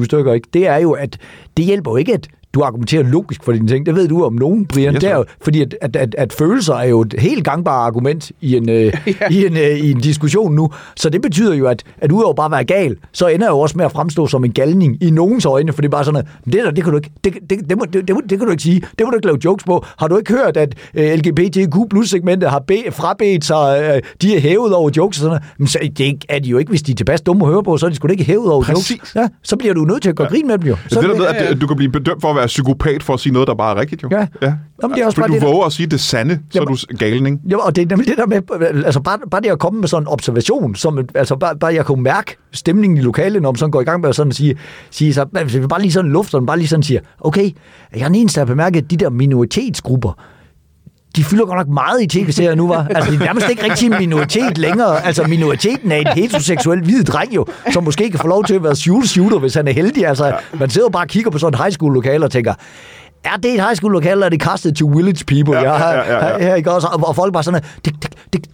23-24 stykker, ikke, det er jo, at det hjælper jo ikke, at du argumenterer logisk for dine ting. Det ved du om nogen, Brian. Yes, det er jo, sir. fordi at, at, at, at følelser er jo et helt gangbart argument i en, øh, i, en, øh, i en diskussion nu. Så det betyder jo, at, at udover bare at være gal, så ender jeg jo også med at fremstå som en galning i nogens øjne, for det er bare sådan, at det der, det kan du ikke, det, det, det, må, det, det, det kan du ikke sige. Det må du ikke lave jokes på. Har du ikke hørt, at øh, LGBTQ segmentet har be, frabedt sig, øh, de er hævet over jokes og sådan noget? Men så det er ikke- de jo ikke, hvis de er tilpas dumme at høre på, så er de sgu da ikke hævet over Præcis. jokes. Ja, så bliver du nødt til at gå ja. grin med dem jo. Så Så det der med, ja, ja. at du kan blive bedømt for at være psykopat for at sige noget, der bare er rigtigt, jo. Ja. ja. Jamen, det er også Fordi bare du det, der- våger at sige det sande, så er Jamen- du galning. Ja, og det er nemlig det der med, altså bare, bare det at komme med sådan en observation, som, altså bare, bare jeg kunne mærke stemningen i lokalet, når man sådan går i gang med at sådan sige, sige så, bare lige sådan luft, og bare lige sådan siger, okay, jeg er den eneste, der har bemærket, at de der minoritetsgrupper, de fylder godt nok meget i tv-serier nu, var. Altså, de er nærmest ikke rigtig en minoritet længere. Altså, minoriteten er en heteroseksuel hvid dreng jo, som måske kan få lov til at være shooter, hvis han er heldig. Altså, man sidder bare og kigger på sådan et high school lokale og tænker, er det et high school lokale, eller er det castet to village people? Ja, ja, ja, ja. her, ikke også? Og, og folk bare sådan, det, det, det,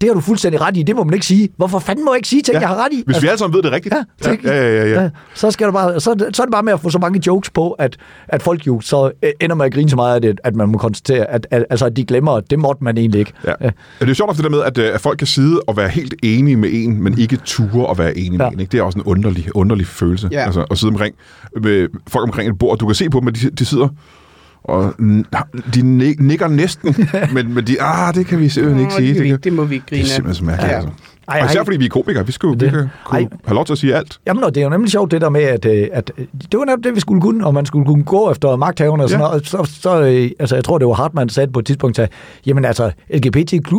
det, har du fuldstændig ret i, det må man ikke sige. Hvorfor fanden må jeg ikke sige ting, Ja. jeg har ret i? Hvis vi alle sammen ved det rigtigt. Ja, ja, ja, ja, ja. ja. Så, skal der bare, så, så er det bare med at få så mange jokes på, at, at folk jo så øh, ender med at grine så meget af det, at man må konstatere, at, at, altså, at de glemmer, at det måtte man egentlig ikke. Ja. Ja. Det er sjovt det der med, at, øh, at folk kan sidde og være helt enige med en, men ikke ture at være enige. Ja. med en. Ikke? Det er også en underlig, underlig følelse. Ja. Altså, at sidde omkring med folk omkring et bord. Du kan se på dem, at de, de sidder og de ni- nikker næsten, men, men de, ah, det kan vi simpelthen ikke sige. det, kan det må vi ikke det er grine simpelthen så mærkeligt. Ja. Altså. Ej, Og især ej. fordi vi er komikere. Vi skulle, vi Det- kan, kunne ej. have lov til at sige alt. Jamen, og det er jo nemlig sjovt det der med, at, øh, at øh, det var netop det, vi skulle kunne, og man skulle kunne gå efter magthaverne og sådan Ja. noget. Så, så øh, altså, jeg tror, det var Hartmann, der sagde på et tidspunkt, at jamen altså, LGBTQ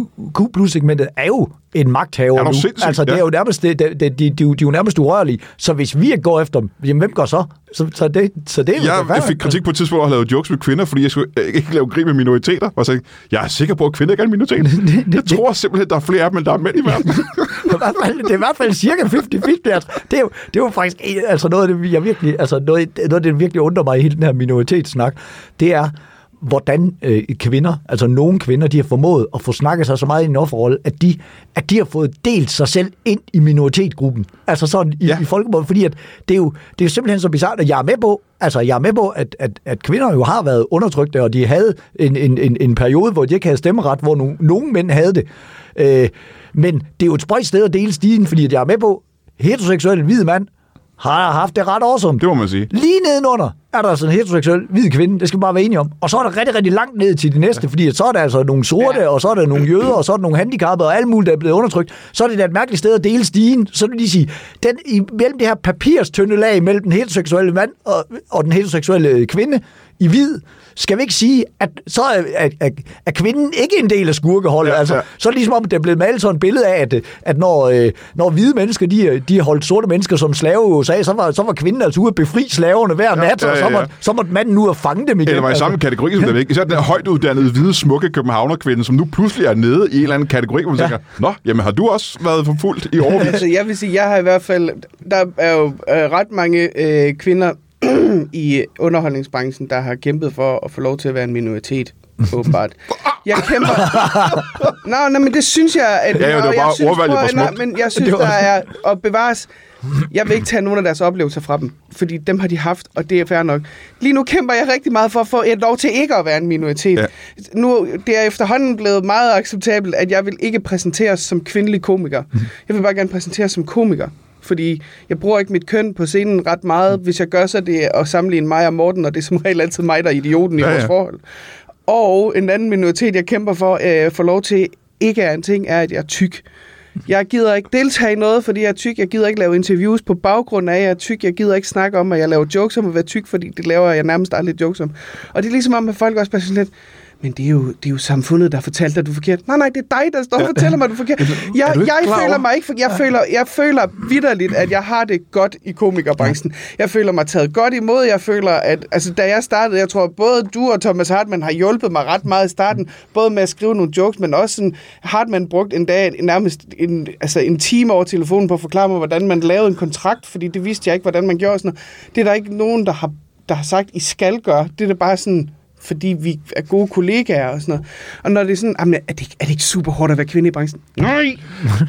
plus segmentet er jo en magthaver Er nu. Altså, det er jo nærmest, det, det, de, de, de, de, er jo nærmest urørlige. Så hvis vi går efter dem, jamen hvem går så? Så, så, det, så det Jeg, det, jeg fik kritik på et tidspunkt, at have lavet jokes med kvinder, fordi jeg skulle ikke lave grin med minoriteter. Og så jeg er sikker på, at kvinder ikke er en minoritet. Jeg tror simpelthen, der er flere af dem, end der er mænd i verden. det, er i hvert fald, det er i hvert fald cirka 50-50. Altså, det, er jo, det er jo faktisk altså noget af det, jeg virkelig, altså noget, noget af det, virkelig undrer mig i hele den her minoritetssnak. Det er, hvordan øh, kvinder, altså nogle kvinder, de har formået at få snakket sig så meget i en offerrolle, at de, at de har fået delt sig selv ind i minoritetsgruppen. Altså sådan i, Ja. i folkemåden, fordi at det, er jo, det er jo simpelthen så bizart, at jeg er med på, altså jeg er med på, at, at, at kvinder jo har været undertrykte, og de havde en, en, en, en periode, hvor de ikke havde stemmeret, hvor no, nogle mænd havde det. Øh, men det er jo et spøjt sted at dele stigen, fordi at jeg er med på, heteroseksuel hvid mand har haft det ret awesome. Det må man sige. Lige nedenunder er der altså en heteroseksuel hvid kvinde, det skal vi bare være enige om. Og så er der rigtig, rigtig langt ned til de næste, fordi så er der altså nogle sorte, Ja. ja. og så er der nogle jøder, og så er der nogle handicappede, og alt muligt, der er blevet undertrykt. Så er det da et mærkeligt sted at dele stigen. Så vil de sige, den, imellem det her papirstynde lag mellem den heteroseksuelle mand og, og den heteroseksuelle kvinde i hvid, skal vi ikke sige, at så er, er, er, er kvinden ikke en del af skurkeholdet. Ja, Ja, altså, ja. Så er det ligesom om, det er blevet malet sådan et billede af, at, at når, øh, når hvide mennesker, de, de holdt sorte mennesker som slave i USA, så var, så var kvinden altså ude at befri slaverne hver nat, ja, og så ja, ja. måtte, så måtte manden ud og fange dem igen. Eller var i altså. samme kategori som dem, ikke? Især den her højt uddannede, hvide, smukke københavnerkvinde, som nu pludselig er nede i en eller anden kategori, hvor man ja. Tænker, Nå, jamen har du også været forfulgt i årvis? Altså, jeg vil sige, jeg har i hvert fald... Der er jo øh, ret mange øh, kvinder i underholdningsbranchen, der har kæmpet for at få lov til at være en minoritet, åbenbart. Jeg kæmper... Nå, nej, men det synes jeg... At, Ja, ja, det var bare synes, ordvalget var smukt. Men jeg synes, der er at bevares... Jeg vil ikke tage nogen af deres oplevelser fra dem, fordi dem har de haft, og det er fair nok. Lige nu kæmper jeg rigtig meget for at få et lov til ikke at være en minoritet. Ja. Ja. Nu det er efterhånden blevet meget acceptabelt, at jeg vil ikke præsenteres som kvindelig komiker. Jeg vil bare gerne præsenteres som komiker. Fordi jeg bruger ikke mit køn på scenen ret meget. Hvis jeg gør, så det at sammenligne mig og Morten, og det er som regel altid mig, der er idioten i Ja, ja, ja. vores forhold. Og en anden minoritet, jeg kæmper for at øh, få lov til ikke er en ting, er, at jeg er tyk. Jeg gider ikke deltage i noget, fordi jeg er tyk. Jeg gider ikke lave interviews på baggrund af, at jeg er tyk. Jeg gider ikke snakke om, at jeg laver jokes om at være tyk, fordi det laver jeg nærmest aldrig jokes om. Og det er ligesom om, at folk også bare sådan lidt, men det er, jo, det er jo samfundet, der har fortalt dig, at du er forkert. Nej, nej, det er dig, der står og fortæller mig, du er forkert. Jeg, jeg føler mig ikke, for jeg føler, jeg føler vidderligt, at jeg har det godt i komikerbranchen. Jeg føler mig taget godt imod. Jeg føler, at altså, da jeg startede, jeg tror, både du og Thomas Hartmann har hjulpet mig ret meget i starten, både med at skrive nogle jokes, men også sådan, Hartmann brugte en dag nærmest en, altså en time over telefonen på at forklare mig, hvordan man lavede en kontrakt, fordi det vidste jeg ikke, hvordan man gjorde. Sådan noget. Det er der ikke nogen, der har, der har sagt, I skal gøre. Det er da bare sådan, fordi vi er gode kollegaer og sådan noget. Og når det er sådan, jamen, er, det, ikke- er det ikke super hårdt at være kvinde i branchen? Nej!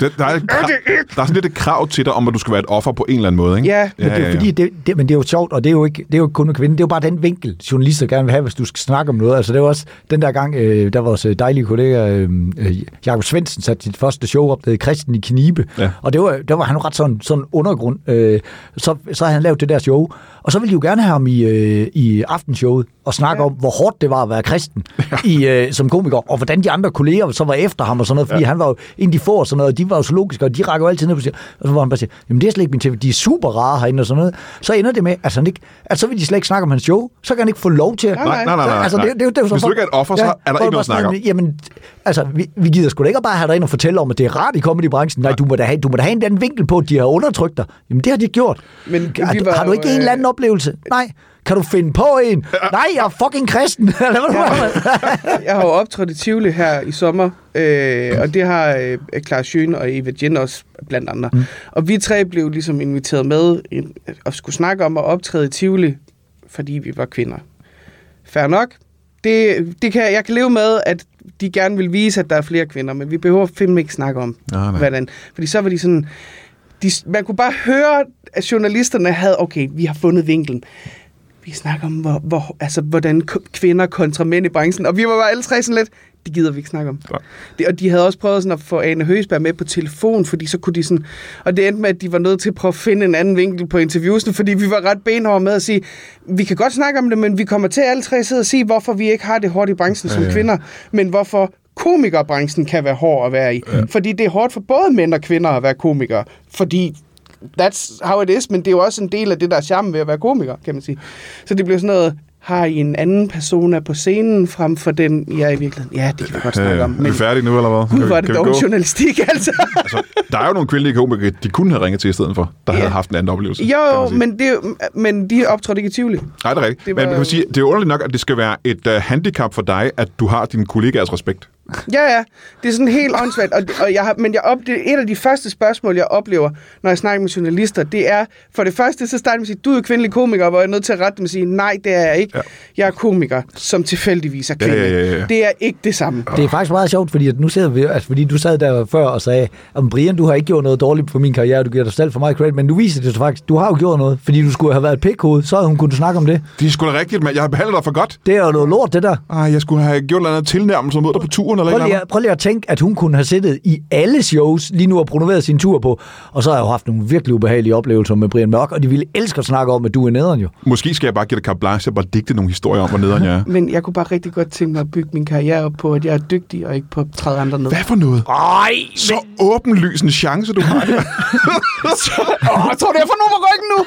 Det, der, er et krav, der er sådan lidt et krav til dig, om at du skal være et offer på en eller anden måde, ikke? Ja. Men det er jo fordi, det, det, men det er jo sjovt, og det er jo ikke, det er jo ikke kun med kvinden, det er jo bare den vinkel, journalister gerne vil have, hvis du skal snakke om noget. Altså det var også den der gang, øh, der vores øh, dejlige kollega øh, øh, Jakob Svendsen satte sit første show op, der hed Christen i Knibe, Ja. og det var, der var han jo ret sådan, sådan undergrund. Øh, så, så havde han lavet det der show, og så ville de jo gerne have ham i, øh, i aftenshowet og snakke ja. om, hvor hårdt det var at være kristen i, øh, som komiker, og hvordan de andre kolleger så var efter ham og sådan noget, fordi ja. han var jo en af de få og sådan noget, og de var jo så logiske, og de rækker jo altid ned på sig, og så var han bare sige, jamen det er slet ikke min TV, de er super rare herinde og sådan noget. Så ender det med, at, han ikke, at så vil de slet ikke snakke om hans show, så kan han ikke få lov til at... Nej, nej, nej, nej, Altså, det, nej. det, det, det, er jo så Hvis du ikke er et offer, så er der ikke noget at snakke om. Jamen, altså, vi, vi gider sgu da ikke bare have dig ind og fortælle om, at det er rart i comedybranchen. Nej, du må da have, du må da have en anden vinkel på, at de har undertrykt dig. Jamen, det har de gjort. Men har, vi du- var har du jo, ikke en eller anden oplevelse? Nej. Kan du finde på en? Nej, jeg er fucking kristen. Eller hvad ja. Jeg har jo optrådt i Tivoli her i sommer, øh, og det har øh, Klaas Schøn og Eva Jen også blandt andre. Mm. Og vi tre blev ligesom inviteret med ind, og skulle snakke om at optræde i Tivoli, fordi vi var kvinder. Fair nok. Det, det kan, jeg kan leve med, at de gerne vil vise, at der er flere kvinder, men vi behøver fandme ikke snakke om, Nej, nej. hvordan. Fordi så var de sådan... De, man kunne bare høre, at journalisterne havde, okay, vi har fundet vinklen. Vi snakker om, hvor, hvor, altså, hvordan kvinder kontra mænd i branchen, og vi var bare alle tre sådan lidt, det gider vi ikke snakke om. Det, og de havde også prøvet sådan at få Ane Høgsberg med på telefon, fordi så kunne de sådan... Og det endte med, at de var nødt til at prøve at finde en anden vinkel på interviewsene, fordi vi var ret benhårde med at sige, vi kan godt snakke om det, men vi kommer til alle tre sidde og sige, hvorfor vi ikke har det hårdt i branchen som Ja, ja. kvinder, men hvorfor komikerbranchen kan være hård at være i. Ja. Fordi det er hårdt for både mænd og kvinder at være komikere, fordi that's how it is, men det er jo også en del af det, der er charmen ved at være komiker, kan man sige. Så det blev sådan noget, har I en anden persona på scenen frem for den, jeg er i virkeligheden? Ja, det kan vi godt snakke om. er vi Men færdige nu, eller hvad? gud, var det dog journalistik, altså. Altså, der er jo nogle kvindelige komikere, de kunne have ringet til i stedet for, der havde Ja. haft en anden oplevelse. Jo, men, det, men de optrådte ikke i Tivoli. Nej, det er rigtigt. det var- Men man kan sige, det er underligt nok, at det skal være et uh, handicap for dig, at du har dine kollegaers respekt. Ja, ja. Det er sådan helt åndssvagt. Og, og jeg har, men jeg op, det er et af de første spørgsmål, jeg oplever, når jeg snakker med journalister, det er, for det første, så starter de med at sige, du er kvindelig komiker, hvor jeg er nødt til at rette dem og sige, nej, det er jeg ikke. Ja. Jeg er komiker, som tilfældigvis er Ja, kvinde. ja, ja, ja. Det er ikke det samme. Det er faktisk meget sjovt, fordi at nu sidder vi, altså, fordi du sad der før og sagde, om Brian, du har ikke gjort noget dårligt på min karriere, du giver dig selv for meget credit, men nu viser det sig faktisk, du har jo gjort noget, fordi du skulle have været et pikhoved, så havde hun kunnet snakke om det. Det er sgu da rigtigt, men jeg har behandlet dig for godt. Det er jo noget lort, det der. Ej, jeg skulle have gjort noget tilnærmelse mod dig på turen, eller Prøv ikke lige, at- prøv lige at tænke, at hun kunne have siddet i alle shows lige nu og promoveret sin tur på, og så har jeg jo haft nogle virkelig ubehagelige oplevelser med Brian Mørk, og de ville elske at snakke om, at du er nederen jo. Måske skal jeg bare give dig carte blanche og bare digte nogle historier om, hvor nederen jeg er. Men jeg kunne bare rigtig godt tænke mig at bygge min karriere op på, at jeg er dygtig og ikke på at træde andre ned. Hvad for noget? Ej, Så åbenlys en chance, du har. Åh, jeg tror, det er for nu på ryggen nu!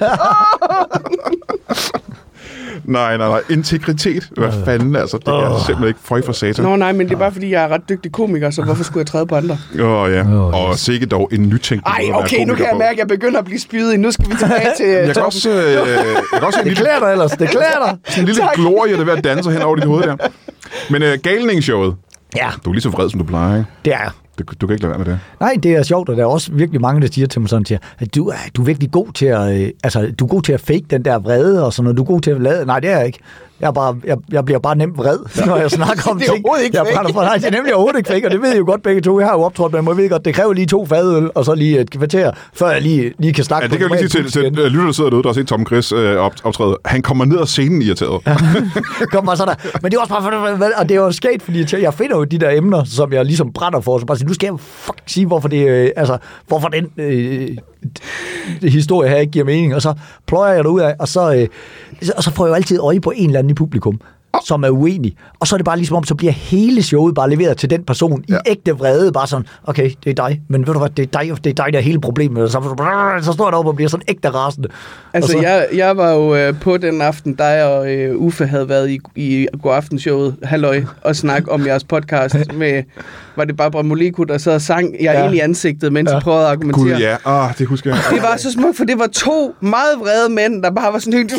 Nej, nej, nej. Integritet. Hvad fanden, altså. Det kan jeg simpelthen ikke føj for satan. Nå nej, men det er bare fordi, jeg er ret dygtig komiker, så hvorfor skulle jeg træde på andre? Åh, oh, ja. Og yes. sikkert dog en nytænkning. Ej, måde at være okay, nu kan jeg mærke, at jeg begynder at blive spydet. Nu skal vi tilbage til Jeg kan toppen. også, øh, jeg kan også det klæder dig ellers, det klæder dig. en lille Tak. glorie, der er ved at danse hen over dit hoved der. Men øh, galningsshowet. Ja, Du er lige så vred, som du plejer, ikke? det er jeg. Du, du kan ikke lade være med det. Nej, det er sjovt, og der er også virkelig mange, der siger til mig sådan, siger, at du, er, du er virkelig god til at, øh, altså, du er god til at fake den der vrede og sådan noget. Du er god til at lade. Nej, det er jeg ikke. Jeg, bare, jeg, jeg bliver bare nemt vred, når jeg snakker om Det er ting. ikke jeg brænder for, nej, det er nemlig overhovedet ikke fake, og det ved I jo godt begge to. Jeg har jo optrådt med mig, ved godt, det kræver lige to fadøl, og så lige et kvarter, før jeg lige, lige kan snakke Ja, det kan jeg lige sige til, til øh, lytter, der sidder derude, der har set Tom Chris øh, op, optræde. Han kommer ned af scenen irriteret. Ja. Kom bare sådan der. Men det er også bare, for, og det er jo sket, fordi jeg finder jo de der emner, som jeg ligesom brænder for, så bare sige, nu skal jeg fuck sige, hvorfor det, øh, altså, hvorfor den øh, historie her ikke giver mening, og så pløjer jeg det ud af, og så, øh, og så får jeg jo altid øje på en eller anden i publikum som er uenig. Og så er det bare ligesom om, så bliver hele showet bare leveret til den person i Ja. ægte vrede. Bare sådan, okay, det er dig, men ved du hvad, det er dig, det er dig der er hele problemet. Og så, så står jeg deroppe og bliver sådan ægte rasende. Altså, og så, jeg, jeg var jo øh, på den aften, dig og øh, Uffe havde været i, i Godaftenshowet, halløj, og snak om jeres podcast med, var det Barbara Moleko, der sad og sang jeg Ja. ind i ansigtet, mens Ja. jeg prøvede at argumentere. Gud, ja. Ah, det husker jeg. Det var så smukt, for det var to meget vrede mænd, der bare var sådan helt...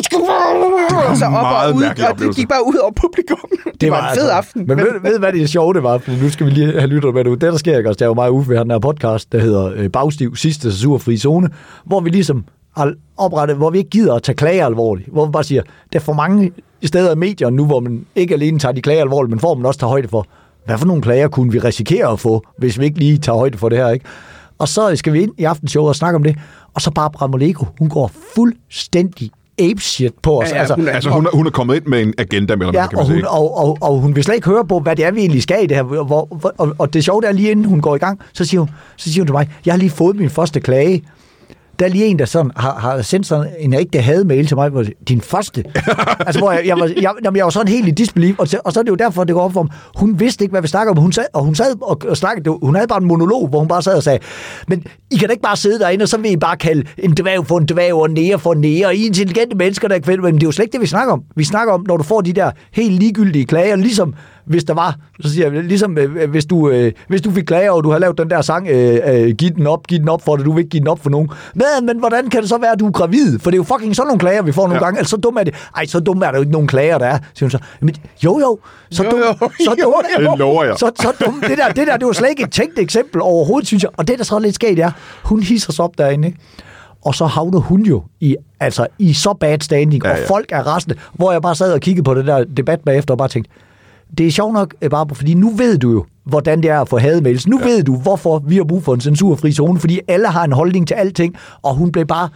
Og så op meget og ud, og det gik bare ud over publikum. Det, det var, en fed altså- aften. Men, ved, ved, hvad det sjovt det var? For nu skal vi lige have lyttet med det ud. Det, der sker, ikke? også, det er jo og Uffe, vi har den her podcast, der hedder øh, Bagstiv, sidste surfri zone, hvor vi ligesom har oprettet, hvor vi ikke gider at tage klager alvorligt. Hvor vi bare siger, der er for mange steder i medierne nu, hvor man ikke alene tager de klager alvorligt, men får man også tager højde for, hvad for nogle klager kunne vi risikere at få, hvis vi ikke lige tager højde for det her, ikke? Og så skal vi ind i aftenshowet og snakke om det, og så Barbara Moleko, hun går fuldstændig apeshit på os. Ja, ja, hun er- Altså, hun er, hun er kommet ind med en agenda, eller Ja, kan man og hun, sige. og, og, og hun vil slet ikke høre på, hvad det er, vi egentlig skal i det her. Hvor, hvor, og, og det sjove er, lige inden hun går i gang, så siger hun, så siger hun til mig, jeg har lige fået min første klage. Der er lige en, der sådan har, har sendt sådan en rigtig hademail til mig, hvor din første. altså, hvor jeg, jeg, var, jeg, jamen, jeg var sådan helt i disbelief, og, så- og så er det jo derfor, det går op for mig. Hun vidste ikke, hvad vi snakker om. Hun sad, og hun sad og, og snakkede, hun havde bare en monolog, hvor hun bare sad og sagde, men I kan da ikke bare sidde derinde, og så vil I bare kalde en dværg for en dværg, og nære for nære, og I intelligente mennesker, der er kvinder. Men det er jo slet ikke det, vi snakker om. Vi snakker om, når du får de der helt ligegyldige klager, ligesom hvis der var, så siger jeg, ligesom øh, hvis, du, øh, hvis du fik klager, og du har lavet den der sang, øh, øh, giv den op, giv den op for det, du vil ikke give den op for nogen. Men, men hvordan kan det så være, at du er gravid? For det er jo fucking sådan nogle klager, vi får nogle Ja. gange. Altså, så dumme er det. Ej, så dumme er der jo ikke nogen klager, der er. Siger hun så. Men, jo, jo. Så Jo, dum, jo. så Jo, dum, jo. Det lover jeg. Så, så dum, det der, det der, det var slet ikke et tænkt eksempel overhovedet, synes jeg. Og det, der så er lidt sket, er, hun hisser sig op derinde, ikke? Og så havner hun jo i, altså, i så bad standing, ja. ja. og folk er rasende, hvor jeg bare sad og kiggede på det der debat bagefter og bare tænkte, det er sjovt nok øh, bare, fordi nu ved du jo, hvordan det er at få hademails. Nu ja. ved du, hvorfor vi har brug for en censurfri zone, fordi alle har en holdning til alting, og hun blev bare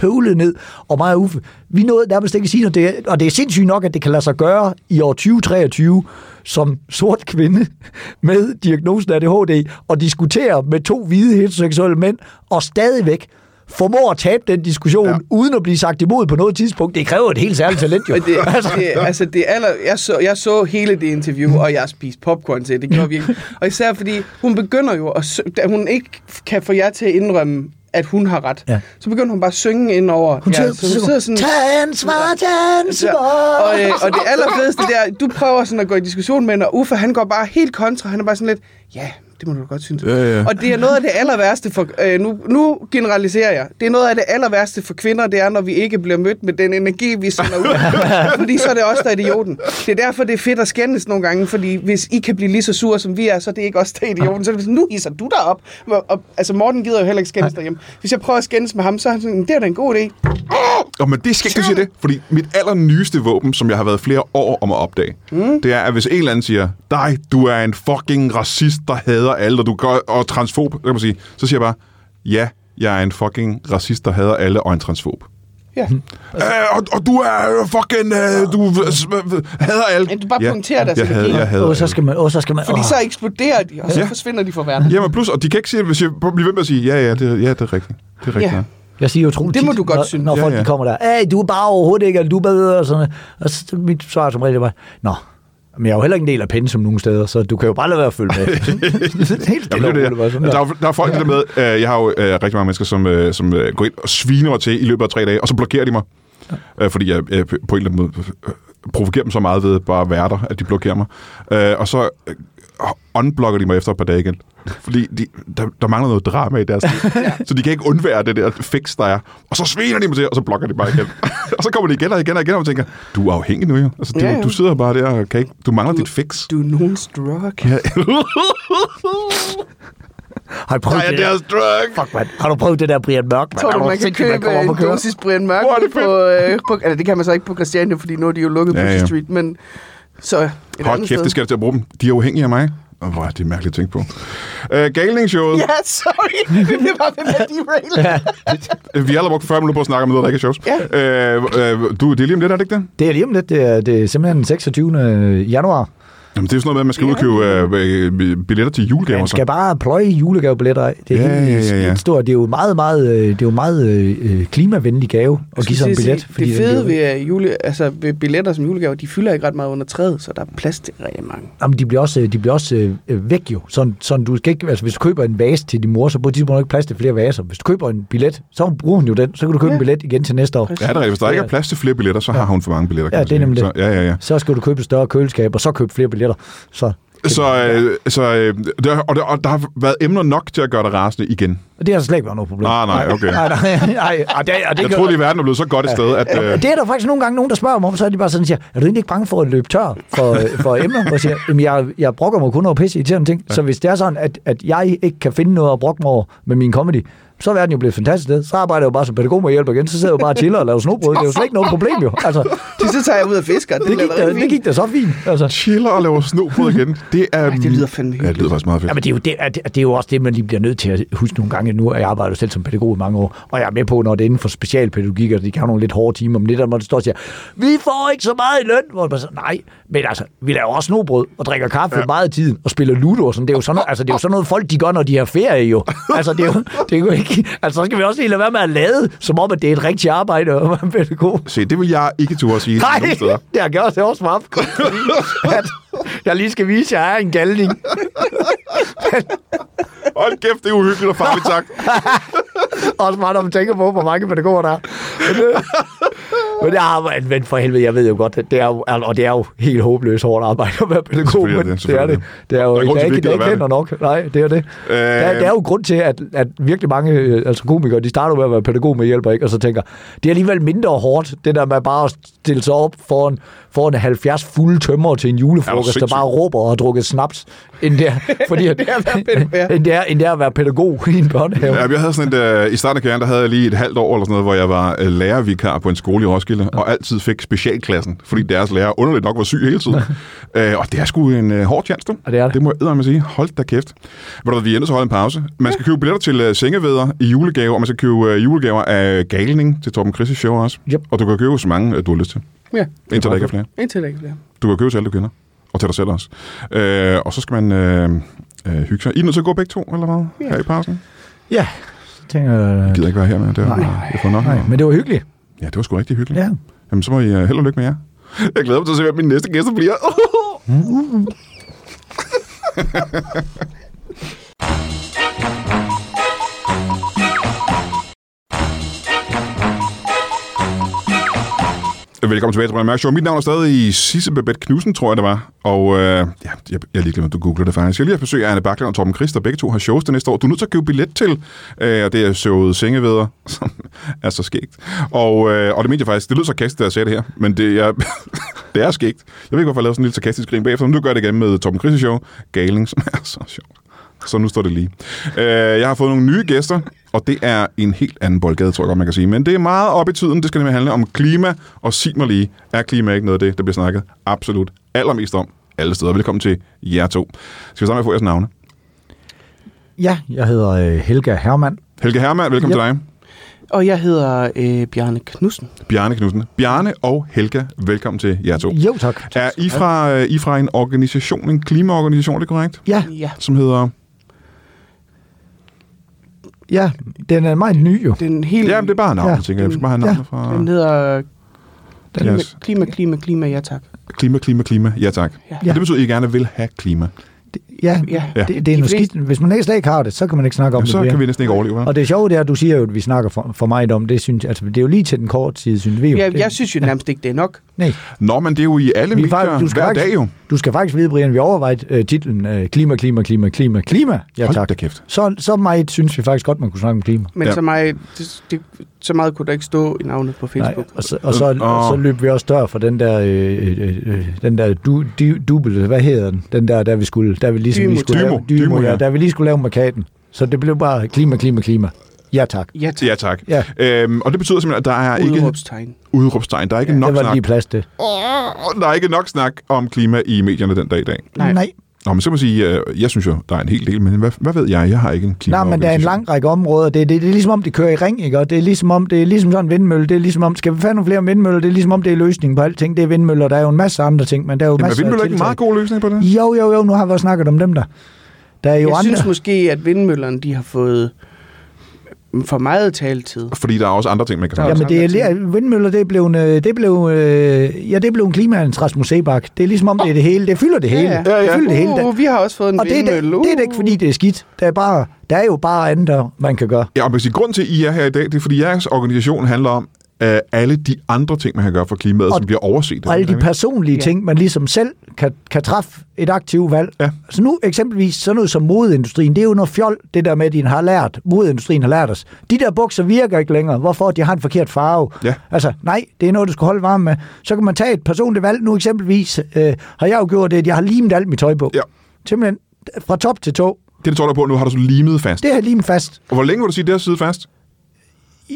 høvlet ned. Og mig og Uffe, vi nåede nærmest ikke at sige noget. Det er, og det er sindssygt nok, at det kan lade sig gøre i år 2023 som sort kvinde med diagnosen ADHD og diskutere med to hvide heteroseksuelle mænd og stadigvæk formår at tabe den diskussion, ja. uden at blive sagt imod på noget tidspunkt. Det kræver et helt særligt talent, jo. Det, altså, det, altså det aller, jeg, så, jeg så hele det interview, og jeg spiste popcorn til det. gjorde virkelig. Og især fordi hun begynder jo, at, da hun ikke kan få jer til at indrømme, at hun har ret. Ja. Så begynder hun bare at synge ind over. Hun sidder, så hun sidder sådan... Tag ansvar, tag ansvar. Og, øh, og det allerfedeste der, du prøver sådan at gå i diskussion med hende, og Uffe, han går bare helt kontra. Han er bare sådan lidt, ja, det må du godt synes. Ja, ja. Og det er noget af det aller værste for, øh, nu, nu generaliserer jeg, det er noget af det aller værste for kvinder, det er, når vi ikke bliver mødt med den energi, vi sender ud. fordi så er det os, der er idioten. Det er derfor, det er fedt at skændes nogle gange, fordi hvis I kan blive lige så sure, som vi er, så er det ikke os, der er idioten. Så er det sådan, nu hisser du dig op. Og, og, altså, Morten gider jo heller ikke skændes derhjemme. Hvis jeg prøver at skændes med ham, så er han sådan, det er da en god idé. Og men det skal ikke du det, fordi mit allernyeste våben, som jeg har været flere år om at opdage, mm. det er, at hvis en eller anden siger, dig, du er en fucking racist, der hader alle, og du gør, og transfob, så kan man sige, så siger jeg bare, ja, jeg er en fucking racist, der hader alle, og en transfob. Ja. Øh, og, og du er fucking, øh, du øh, hader alle. Ja, du bare punkterer deres jeg hader, jeg hader Åh, så skal man... Åh, så skal man... Fordi åh. så eksploderer de, og så Ja. forsvinder de fra verden. Jamen plus, og de kan ikke sige det, hvis jeg bliver ved med at sige, ja, ja, det, ja, det er rigtigt. Det er rigtigt, Ja. ja. Jeg siger utroligt Det må tit, du godt når, synes. Når Ja, folk ja. de kommer der, hey, du er bare overhovedet ikke, eller du er bedre, og sådan noget. Og så mit svar som regel var, nå, men jeg er jo heller ikke en del af pensum nogle steder, så du kan jo bare lade være at følge med. Helt Jamen, det er det. bare sådan Der, der. er, der er folk der med, øh, jeg har jo øh, rigtig mange mennesker, som, øh, som øh, går ind og sviner mig til i løbet af tre dage, og så blokerer de mig. Øh, fordi jeg øh, på en eller anden måde øh, provokerer dem så meget ved bare at være der, at de blokerer mig. Øh, og så øh, unblocker de mig efter et par dage igen. Fordi de, der, der mangler noget drama i deres liv. Så de kan ikke undvære det der fix, der er. Og så sviner de mig til, og så blokker de mig igen. og så kommer de igen og igen og igen, og man tænker, du er afhængig nu jo. Altså, du, Ja, ja. du sidder bare der og kan ikke, du mangler dit fix. Du er nogens drug. Ja, Har I prøvet ja, det der? er drug. Fuck, man. Har du prøvet det der Brian Mørk, man? Tror du, man kan købe kommer op en dosis Brian Mørk Hvor er det på, øh, på... Altså, det kan man så ikke på Christiania, fordi nu er de jo lukket på Ja, ja. Street, men... Så et Hold andet kæft, sted. det skal jeg til at bruge dem. De er afhængige af mig. Og hvor er det mærkeligt at tænke på. Uh, Galningsshowet. Ja, sorry. Vi bliver bare ved med at derail. Ja, Vi har allerede brugt 40 minutter på at snakke om noget, der ikke er shows. Ja. Uh, uh, du, det er lige om lidt, er det ikke det? det er lige om lidt. Det er, det er simpelthen den 26. januar. Jamen, det er jo sådan noget med, at man skal ud og købe uh, billetter til julegaver. Man så. skal bare pløje julegavebilletter af. Det er Ja, helt ja, ja, ja. vildt stort. Det er jo meget, meget, øh, det er jo meget øh, klimavenlig gave at give sådan en billet. det den fede bliver- ved, øh, jule, altså ved billetter som julegave, de fylder ikke ret meget under træet, så der er plads til rigtig mange. Jamen, de bliver også, de bliver også øh, øh, væk jo. Sådan, sådan, du skal ikke, altså, hvis du køber en vase til din mor, så på et tidspunkt er der ikke plads til flere vaser. Hvis du køber en billet, så bruger hun jo den. Så kan du købe Ja. en billet igen til næste år. Præcis. Ja, det er rigtigt. Hvis der ikke er plads til flere billetter, så har hun for mange billetter. kan Ja, det er sige. nemlig så, Ja, ja, ja. Så skal du købe et større køleskab, og så købe flere billetter. Så, Så, øh, så øh, der, og, der, og der har været emner nok til at gøre dig rasende igen. Og det har slet ikke været noget problem. Ah, nej, okay. Nej, nej, nej. Og det, og det Jeg troede, at verden er blevet så godt et sted, at... Øh, det er der faktisk nogle gange nogen, der spørger mig om, så er de bare sådan, siger, er du egentlig ikke bange for at løbe tør for, for emner? Og jeg siger, Jamen, jeg, jeg brokker mig kun over pisse irriterende ting. Ja. Så hvis det er sådan, at, at jeg ikke kan finde noget at brokke mig over med min comedy, så er verden jo blevet et fantastisk sted. Så arbejder jeg jo bare som pædagog med hjælp igen. Så sidder jeg jo bare og chiller og laver snobrød. Det er jo slet ikke noget problem jo. Altså, Til så tager jeg ud og fisker. Det, det, gik da, det gik da så fint. Altså. chiller og laver snobrød igen. Det er... Ej, det lyder fandme Ja, det lyder faktisk meget fedt. Ja, men det er, jo det, er, det er jo også det, man lige bliver nødt til at huske nogle gange nu, jeg arbejder jo selv som pædagog i mange år, og jeg er med på, når det er inden for specialpædagogik, og de kan have nogle lidt hårde timer, men det der, hvor det står og siger, vi får ikke så meget i løn, hvor man så, nej, men altså, vi laver også snobrød og drikker kaffe ja. meget af tiden, og spiller ludo og sådan, det er jo sådan noget, altså, det er jo sådan noget, folk de gør, når de har ferie jo. Altså, det er jo, det er jo ikke, altså, så skal vi også lige lade være med at lade, som om, at det er et rigtigt arbejde at være pædagog. Se, det vil jeg ikke turde sige Nej, det har gjort det også meget at jeg lige skal vise, at jeg er en galning. Hold kæft, det er uhyggeligt og farligt sagt. Også meget, når man tænker på, hvor mange pædagoger der er. Men, men, det er, men for helvede, jeg ved jo godt, det er jo, og det er jo helt håbløst hårdt arbejde at være pædagog, er men det, det, er det. Det er jo er er ikke, ikke det er ikke nok. Nej, det er det. Øh, Der, der er jo grund til, at, at virkelig mange øh, altså komikere, de starter med at være pædagog med hjælp, ikke? og så tænker, det er alligevel mindre hårdt, det der med bare at stille sig op foran, foran 70 fulde tømmer til en julefrokost, der bare råber og har drukket snaps, end det er, fordi, at, Det er at være pædagog. end det er, end det er at være pædagog i en børnehave. Ja, jeg havde sådan et, øh, I starten af karrieren, der havde jeg lige et halvt år eller sådan noget, hvor jeg var øh, lærervikar på en skole i Roskilde. Roskilde, og altid fik specialklassen, fordi deres lærer underligt nok var syg hele tiden. øh, og det er sgu en øh, hård chance, du. Og det er det. Det må jeg eddermame sige. Hold da kæft. Ved du, vi er til at holde en pause. Man skal købe billetter til uh, sengeveder i julegave, og man skal købe uh, julegaver af Galning til Torben Chris' show også. Yep. Og du kan købe så mange, uh, du har lyst til. Ja, Indtil der ikke er flere. indtil der ikke bliver. Du kan købe til alle, du kender. Og til dig selv også. Øh, og så skal man øh, øh, hygge sig. I er nødt til at gå begge to, eller hvad? Ja. Her i pausen? Ja, jeg tænker... Jeg gider ikke være her med. Det er, Nej. jeg får nok. Nej, men det var hyggeligt. Ja, det var sgu rigtig hyggeligt. Ja. Jamen, så må I uh, held og lykke med jer. Jeg glæder mig til at se, hvad mine næste gæster bliver. Velkommen tilbage til Brian Mørk Show. Mit navn er stadig Sisse Babette Knudsen, tror jeg det var. Og øh, ja, jeg, jeg er lige glemt, at du googler det faktisk. Jeg lige har besøg af Anne Bakland og Torben Christ, begge to har shows det næste år. Du er nødt til at købe billet til, øh, og det er showet Sengeveder, som er så skægt. Og, øh, og det mente jeg faktisk, det lød sarkastisk, da jeg sagde det her, men det er, det er skægt. Jeg ved ikke, hvorfor jeg lavede sådan en lille sarkastisk grin bagefter, men nu gør jeg det igen med Torben Christ show, Galing, som er så sjovt. Så nu står det lige. Øh, jeg har fået nogle nye gæster, og det er en helt anden boldgade, tror jeg godt, man kan sige. Men det er meget op i tiden. Det skal nemlig handle om klima, og sig mig lige, er klima ikke noget af det, der bliver snakket absolut allermest om alle steder. Velkommen til jer to. Skal vi starte med at få jeres navne? Ja, jeg hedder øh, Helga Hermann. Helge Hermann, velkommen Yep. til dig. Og jeg hedder øh, Bjarne Knudsen. Bjarne Knudsen. Bjarne og Helga, velkommen til jer to. Jo, tak. Er I fra, øh, I fra en organisation, en klimaorganisation, er det korrekt? Ja, Ja, Som hedder... ja, den er meget ny jo. den helt... Ja, det er bare navnet, Ja. tænker jeg. Jeg skal bare have Ja. navnet fra... Den hedder klima, Yes. klima, klima, klima, ja tak. Klima, klima, klima. Ja, tak. Ja. Ja. Det betyder, at I gerne vil have klima. Det- Ja, Ja. ja. Det, det er noget skidt. Hvis man ikke slet ikke har det, så kan man ikke snakke om Jamen, det. så kan vi næsten ikke overleve. hva'? Og det sjove det er, at du siger jo, at vi snakker for, for meget om det. Synes, altså, det er jo lige til den korte side, synes vi jo. Ja, jeg synes jo nærmest ikke, det er nok. Nej, Nå, men det er jo i alle Vi er medier faktisk- du skal hver faktisk- dag jo. du skal faktisk vide, Brian, vi overvejede øh, titlen øh, Klima, klima, klima, klima, klima. Ja, Hold tak. da kæft. Så, så meget synes vi faktisk godt, man kunne snakke om klima. Men Ja. ja. så, meget, det, det, så meget kunne der ikke stå i navnet på Nej, Facebook. og så, og så, Øh, og så løb vi også dør for den der, øh, øh, øh, den der du, du, double, hvad hedder den? Den der, der vi skulle, der vi ligesom Dymo. lige skulle Dymo. lave, dymo, Dymo, ja. ja. der vi lige skulle lave markaden. Så det blev bare klima, klima, klima. Ja tak. Ja tak. Ja, tak. Ja. Øhm, og det betyder simpelthen, at der er ikke Udråbstegn. udråbstegn. Der er ikke Det nok var snak. lige plads til. Der er ikke nok snak om klima i medierne den dag i dag. Nej. Nej. Nå, men så må jeg sige, øh, jeg synes jo, der er en hel del, men hvad, hvad ved jeg? Jeg har ikke en klima. Nej, men der er en lang række områder. Det, det, det er ligesom om, det kører i ring, ikke? Og det er ligesom om, det er ligesom sådan en vindmølle. Det er ligesom om, skal vi få nogle flere vindmøller? Det er ligesom om, det er løsningen på alting. Det er vindmøller. Der er jo en masse andre ting, men der er jo Jamen, er masser vindmøller af ikke en meget god løsning på det? Jo, jo, jo. Nu har vi også snakket om dem der. Der er jo Jeg andre... synes måske, at vindmøllerne de har fået for meget taletid. Fordi der er også andre ting, man kan snakke om. Jamen, det er, vindmøller, det er blevet, øh, det er blevet, øh, ja, det er blevet klimaens Rasmus Sebak. Det er ligesom om, det er det hele. Det fylder det hele. Ja, ja. Det fylder det hele. Uh, vi har også fået en Og det er, det, vindmølle. det er det ikke, fordi det er skidt. Der er, bare, der er jo bare andet, man kan gøre. Ja, og man kan sige, grund til, at I er her i dag, det er, fordi jeres organisation handler om uh, alle de andre ting, man kan gøre for klimaet, Og- som bliver overset. Og alle de personlige Ja. ting, man ligesom selv kan, kan træffe et aktivt valg. Ja. Så nu eksempelvis sådan noget som modeindustrien, det er jo noget fjol, det der med, at de har lært, modeindustrien har lært os. De der bukser virker ikke længere. Hvorfor? De har en forkert farve. Ja. Altså, nej, det er noget, du skal holde varme med. Så kan man tage et personligt valg. Nu eksempelvis øh, har jeg jo gjort det, at jeg har limet alt mit tøj på. Ja. Simpelthen fra top til tå. Det, tror jeg på, nu har du så limet fast. Det har jeg limet fast. Og hvor længe vil du sige, det har siddet fast?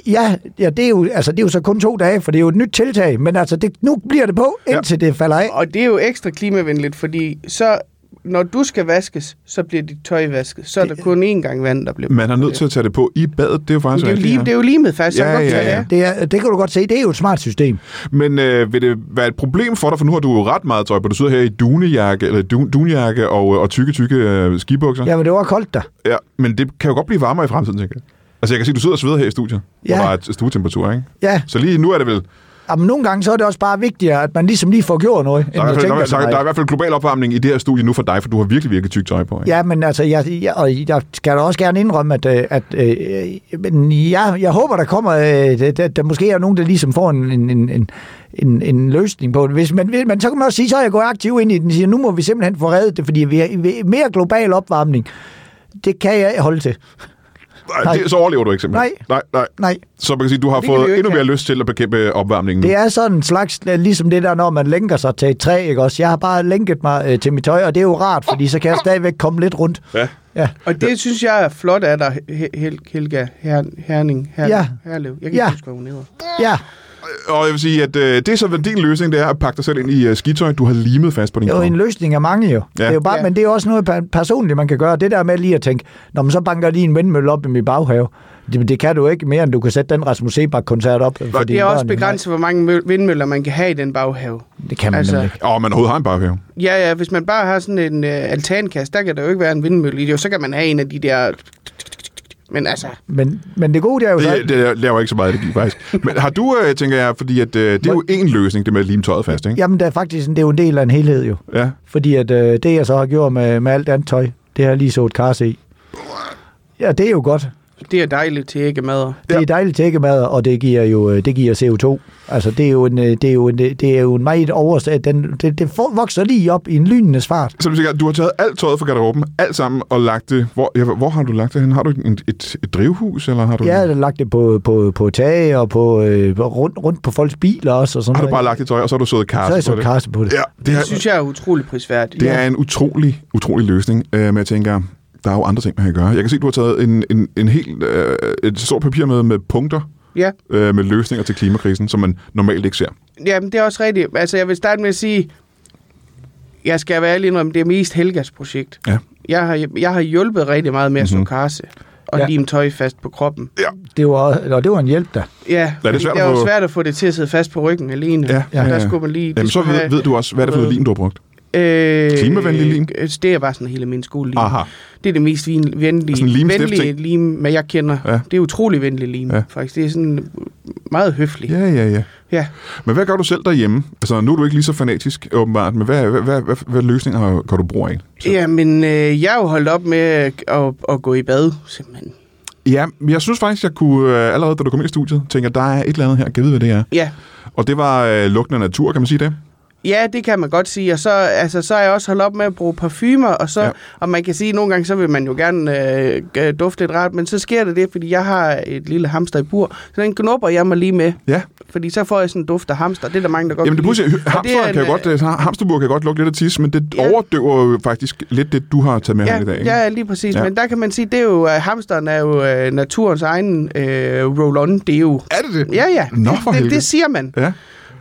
Ja, ja det, er jo, altså, det er jo så kun to dage, for det er jo et nyt tiltag. Men altså, det, nu bliver det på, Ja. indtil det falder af. Og det er jo ekstra klimavenligt, fordi så, når du skal vaskes, så bliver dit tøj vasket. Så er der kun én gang vand, der bliver Man er nødt til at tage det på i badet, det er jo faktisk det er, lige, ja. det er jo limet fast. så Ja, godt ja, ja. det. Det, er, det kan du godt se, det er jo et smart system. Men øh, vil det være et problem for dig, for nu har du jo ret meget tøj på. Du sidder her i dunejakke, eller dun, dunjakke og, og tykke, tykke øh, skibukser. Ja, men det var koldt der. Ja, men det kan jo godt blive varmere i fremtiden, tænker jeg. Altså, jeg kan se, du sidder og sveder her i studiet, Ja. hvor der er et stuetemperatur, ikke? Ja, Så lige nu er det vel... Jamen, nogle gange så er det også bare vigtigere, at man ligesom lige får gjort noget, end Der er, man hvert fald, der, tænker er, der, er, der er i hvert fald global opvarmning i det her studie nu for dig, for du har virkelig, virkelig tykt tøj på, ikke? Ja, men altså, jeg, jeg, og jeg skal da også gerne indrømme, at, øh, at øh, men jeg, jeg håber, der kommer, øh, der, der, der måske er nogen, der ligesom får en, en, en, en, en, løsning på det. Hvis, men, men så kan man også sige, så er jeg gået aktiv ind i den, og siger, nu må vi simpelthen få reddet det, fordi vi er, vi er mere global opvarmning. Det kan jeg holde til. Nej, det, så overlever du ikke simpelthen. Nej. nej, nej. Nej, Så man kan sige, du har Det fået endnu mere have. lyst til at bekæmpe opvarmningen nu. det er sådan en slags, øh, ligesom det der, når man lænker sig til et træ, ikke også? Jeg har bare lænket mig øh, til mit tøj, og det er jo rart, fordi så kan jeg stadigvæk komme lidt rundt. Ja. Ja. Og det synes jeg er flot af dig, Hel- Hel- Helga Her- Herning. Her- Ja. Herlev. Jeg kan Ja. ikke huske, hvad hun hedder. Ja, Og jeg vil sige, at øh, det er så din løsning, det er at pakke dig selv ind i øh, skitøj, du har limet fast på din Det er jo krop. en løsning af mange jo. Ja. Det er jo bare, Ja. Men det er også noget per- personligt, man kan gøre. Det der med lige at tænke, når man så banker lige en vindmølle op i min baghave, det, det kan du ikke mere, end du kan sætte den Rasmus Sebak-koncert op for Det er også begrænset, hvor mange mø- vindmøller man kan have i den baghave. Det kan man Altså- altså, ikke. Åh, man overhovedet har en baghave. Ja, ja, hvis man bare har sådan en uh, altankast, der kan der jo ikke være en vindmølle i det, jo, så kan man have en af de der... Men altså, Men, men det gode det er jo så... Det, det laver ikke så meget energi, faktisk. Men har du, øh, tænker jeg, fordi at, øh, det er jo en løsning, det med at lime tøjet fast, ikke? Jamen, det er faktisk det er jo en del af en helhed jo. Ja. Fordi at, øh, det, jeg så har gjort med, med alt andet tøj, det har jeg lige så et karse i. Ja, det er jo godt. Det er dejligt til ikke mad. Det Ja. er dejligt tækkemad, og det giver jo øh, det giver CO2. Altså, det er jo en, øh, det er jo en, det er jo en meget oversat. Den, det, det vokser lige op i en lynende fart. Så du, siger, du har taget alt tøjet fra garderoben, alt sammen, og lagt det... Hvor, ja, hvor har du lagt det hen? Har du et, et, et drivhus, eller har du... Jeg har lagt det på, på, på tage og på, øh, rundt, rundt på folks biler også. Og sådan har du noget. bare lagt det tøj, og så har du sået Så jeg karse så på det? karse på det. Ja, det, Det er, synes jeg er utrolig prisværdigt. det er en utrolig, utrolig løsning, øh, men jeg tænker, der er jo andre ting, man kan gøre. Jeg kan se, du har taget en, en, en helt, øh, et stort papir med, med punkter, Ja, øh, med løsninger til klimakrisen, som man normalt ikke ser. jamen det er også rigtigt. Altså, jeg vil starte med at sige, jeg skal være ærlig indrømme, det er mest Helgas projekt. Ja. Jeg har, jeg har hjulpet rigtig meget med at Mhm. så karse og Ja. ja. lime tøj fast på kroppen. Det var, og det var en hjælp da. Ja, det fordi svært det at er jo få- svært at få det til at sidde fast på ryggen alene. Ja, ja, Der ja. skulle man lige... Jamen, så ved, have- ved du også, hvad er det for noget lim, du har brugt? Øh, Klimavenlig lim? øh, Det er bare sådan hele min skolelim. Aha. Det er det mest vin- venlige, Sådan en limstift venlige lim, men jeg kender. Ja. Ja. Det er utrolig venlig lim, Ja. ja. faktisk. Det er sådan meget høfligt. Ja, ja, ja. ja. Men hvad gør du selv derhjemme? Altså, nu er du ikke lige så fanatisk, åbenbart, men hvad, hvad, hvad, hvad, hvad løsninger har- gør du brug af? Så- Jamen, øh, jeg er jo holdt op med at, at, at gå i bad, simpelthen. Ja, men jeg synes faktisk, jeg kunne, øh, allerede da du kom ind i studiet, tænke, at der er et eller andet her, kan vide, hvad det er. Ja. Og det var øh, lugten af natur, kan man sige det? Ja, det kan man godt sige. Og så, altså, så er jeg også holdt op med at bruge parfumer, og, så, Ja. ja. og man kan sige, at nogle gange så vil man jo gerne øh, dufte lidt rart, men så sker det det, fordi jeg har et lille hamster i bur, så den knupper jeg mig lige med, Ja. fordi så får jeg sådan en duft af hamster. Det er der mange, der godt Jamen det er hamster en, kan jo godt, øh, øh, hamsterbur kan godt lugte lidt af tis, men det Ja. overdøver jo faktisk lidt det, du har taget med her i dag. ikke? Ja, lige præcis. Ja. Ja. Men der kan man sige, det er jo, uh, hamsteren er jo uh, naturens egen uh, roll-on. Det er jo... Er det det? Ja, ja. Nå, for det, det, det siger man, Ja,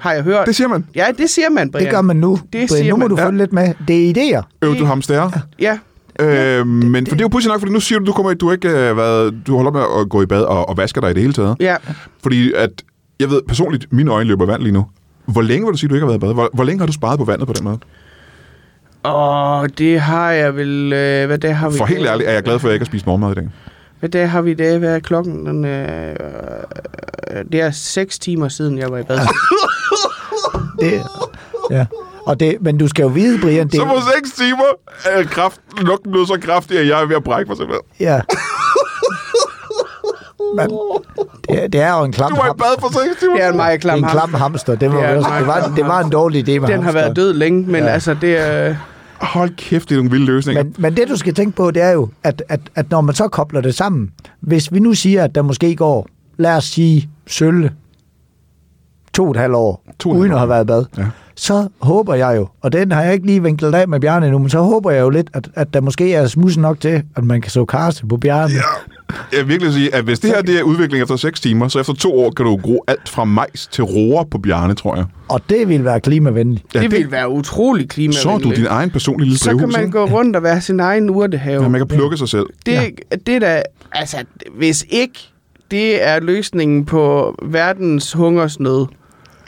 har jeg hørt. det siger man. Ja, det siger man, Brian. Det gør man nu. Det Brian, siger nu må man. du Ja. følge lidt med. Det er idéer. Øv du hamster. Ja, Øh, men for det er jo pudsigt nok, fordi nu siger du, du kommer, du ikke øh, været, du holder op med at gå i bad og, og vasker dig i det hele taget. ja. Fordi at, jeg ved personligt, mine øjne løber vand lige nu. Hvor længe vil du sige, du ikke har været i bad? Hvor, hvor længe har du sparet på vandet på den måde? Og det har jeg vel... Øh, hvad dag har vi? For helt ærligt er jeg glad for, at jeg ikke har spist morgenmad i dag. Hvad dag har vi i dag? Hvad er klokken? Den, øh, øh, det er seks timer siden, jeg var i bad. Det, ja. Og det, men du skal jo vide, Brian, det, Så på 6 timer er kraft, lugten blevet så kraftig, at jeg er ved at brække mig simpelthen. ja. Men, det, er- det er jo en klam Du var i hamster. bad for 6 timer? Det er en meget Det er klam en hamster. klam hamster. Det, var, Det er en også, det, var, det var en dårlig idé med Den har hamster. været død længe, men Ja. ja. altså, det er... Hold kæft, det er nogle vilde løsninger. Men, men det, du skal tænke på, det er jo, at, at, at når man så kobler det sammen, hvis vi nu siger, at der måske går, lad os sige, sølle to og et halvt år, To uden halvt at have været i bad, Ja. så håber jeg jo, og den har jeg ikke lige vinklet af med Bjarne endnu, men så håber jeg jo lidt, at, at der måske er smussen nok til, at man kan så karse på Bjarne. Ja. Jeg vil virkelig sige, at hvis det her det er udvikling efter 6 timer, så efter to år kan du gro alt fra majs til roer på bjørne, tror jeg. Og det vil være klimavenligt. Ja, det, det vil være utrolig Så klimavenligt. er du din egen personlige lille Så kan man gå rundt og være sin egen urtehave. Ja, man kan plukke sig selv. Det, ja. det er da, altså, hvis ikke det er løsningen på verdens hungersnød,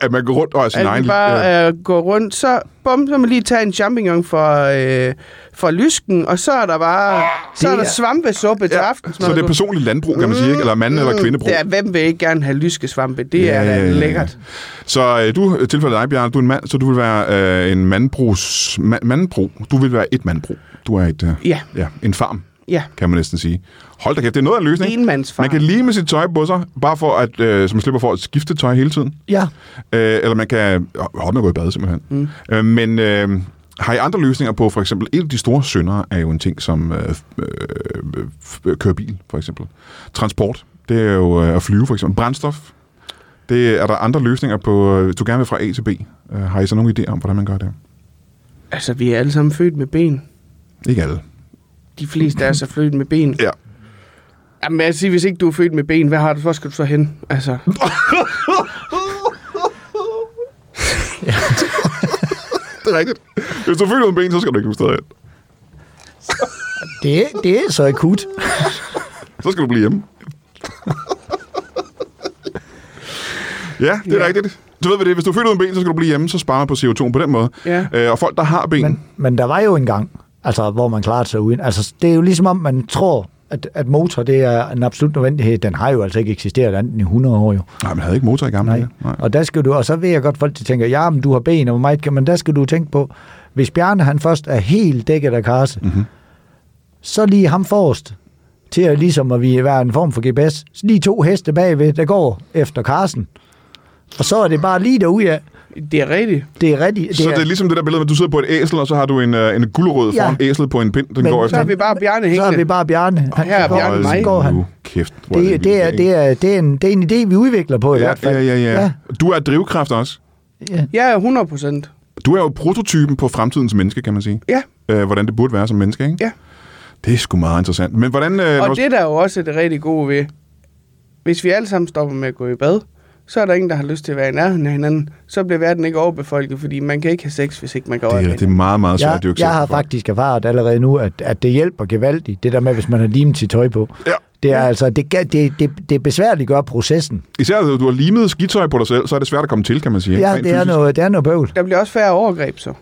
At man går rundt og er sin at egen... vi bare ja. øh, går rundt, så, bum, så man lige tage en champignon fra, øh, fra lysken, og så er der bare så er der er- svampesuppe til Ja, aftensmad. så det er personligt landbrug, kan man sige, ikke? Eller mand- eller kvindebrug. Er, hvem vil ikke gerne have lyskesvampe? Det Ja, er ja, da ja, ja. lækkert. Så øh, du tilfældet dig, Bjørn, du er en mand, så du vil være øh, en mandbrugs... Ma- mandbrug. Du vil være et mandbrug. Du er et... Øh, Ja, ja, en farm, ja. kan man næsten sige. Hold da kæft, det er noget af en løsning. Enmandsfar. Man kan lime sit tøj på sig, bare for at, øh, så man slipper for at skifte tøj hele tiden. Ja, Øh, eller man kan holde med at gå i bad, simpelthen. Mm. Øh, men øh, har I andre løsninger på, for eksempel, en af de store syndere er jo en ting som øh, øh, øh, køre bil, for eksempel. Transport, det er jo øh, at flyve, for eksempel. Brændstof, det er der andre løsninger på, øh, du gerne vil fra A til B. Øh, har I så nogle idéer om, hvordan man gør det? Altså, vi er alle sammen født med ben. Ikke alle de fleste af os er født med ben. Ja. Jamen, jeg siger, hvis ikke du er født med ben, hvad har du, hvor skal du så hen? Altså. det er rigtigt. Hvis du er født uden ben, så skal du ikke nogen steder hen. Det, det er så akut. så skal du blive hjemme. ja, det er ja. rigtigt. Du ved, hvad det. Hvis du er født uden ben, så skal du blive hjemme, så sparer man på CO2 på den måde. Ja. Øh, og folk, der har ben... Men, men der var jo engang, altså, hvor man klarede sig uden. Altså, det er jo ligesom om, man tror, at, at motor det er en absolut nødvendighed. Den har jo altså ikke eksisteret andet end i 100 år jo. nej, man havde ikke motor i gamle Nej. Nej. Og der skal du, og så ved jeg godt, folk de tænker, ja, men du har ben, og meget kan, men der skal du tænke på, hvis Bjarne han først er helt dækket af karse, Mhm. så lige ham forrest, til at ligesom at vi være en form for GPS, så lige to heste bagved, der går efter karsen. Og så er det bare lige derude af. Det er rigtigt. Det er rigtigt. Så det er ligesom det der billede, at du sidder på et æsel, og så har du en, øh, en guldrød Ja. foran æslet på en pind, den Men går Så efter. har vi bare Bjarne så er hængende. vi bare Bjarne. Og her er så Bjarne mig. så går han. Nu kæft. hvor Det, vildt, det, er, det, er, det, er en, det er en idé, vi udvikler på i Ja, hvert fald. ja, ja, ja, Ja. Du er drivkraft også. ja. Ja, 100 procent. Du er jo prototypen på fremtidens menneske, kan man sige. Ja. Øh, hvordan det burde være som menneske, ikke? Ja. Det er sgu meget interessant. Men hvordan... Øh, Og når- det der er jo også det rigtig gode ved, hvis vi alle sammen stopper med at gå i bad, så er der ingen, der har lyst til at være i nærheden af hinanden. Så bliver verden ikke overbefolket, fordi man kan ikke have sex, hvis ikke man går det, er, det er meget, meget svært Jeg, jeg har for. faktisk erfaret allerede nu, at, at det hjælper gevaldigt, det der med, hvis man har limet sit tøj på. Ja. Det er altså, det, det, det, det besværligt gør processen. Især hvis du har limet skitøj på dig selv, så er det svært at komme til, kan man sige. Ja, det er, noget, det er noget bøvl. Der bliver også færre overgreb, så.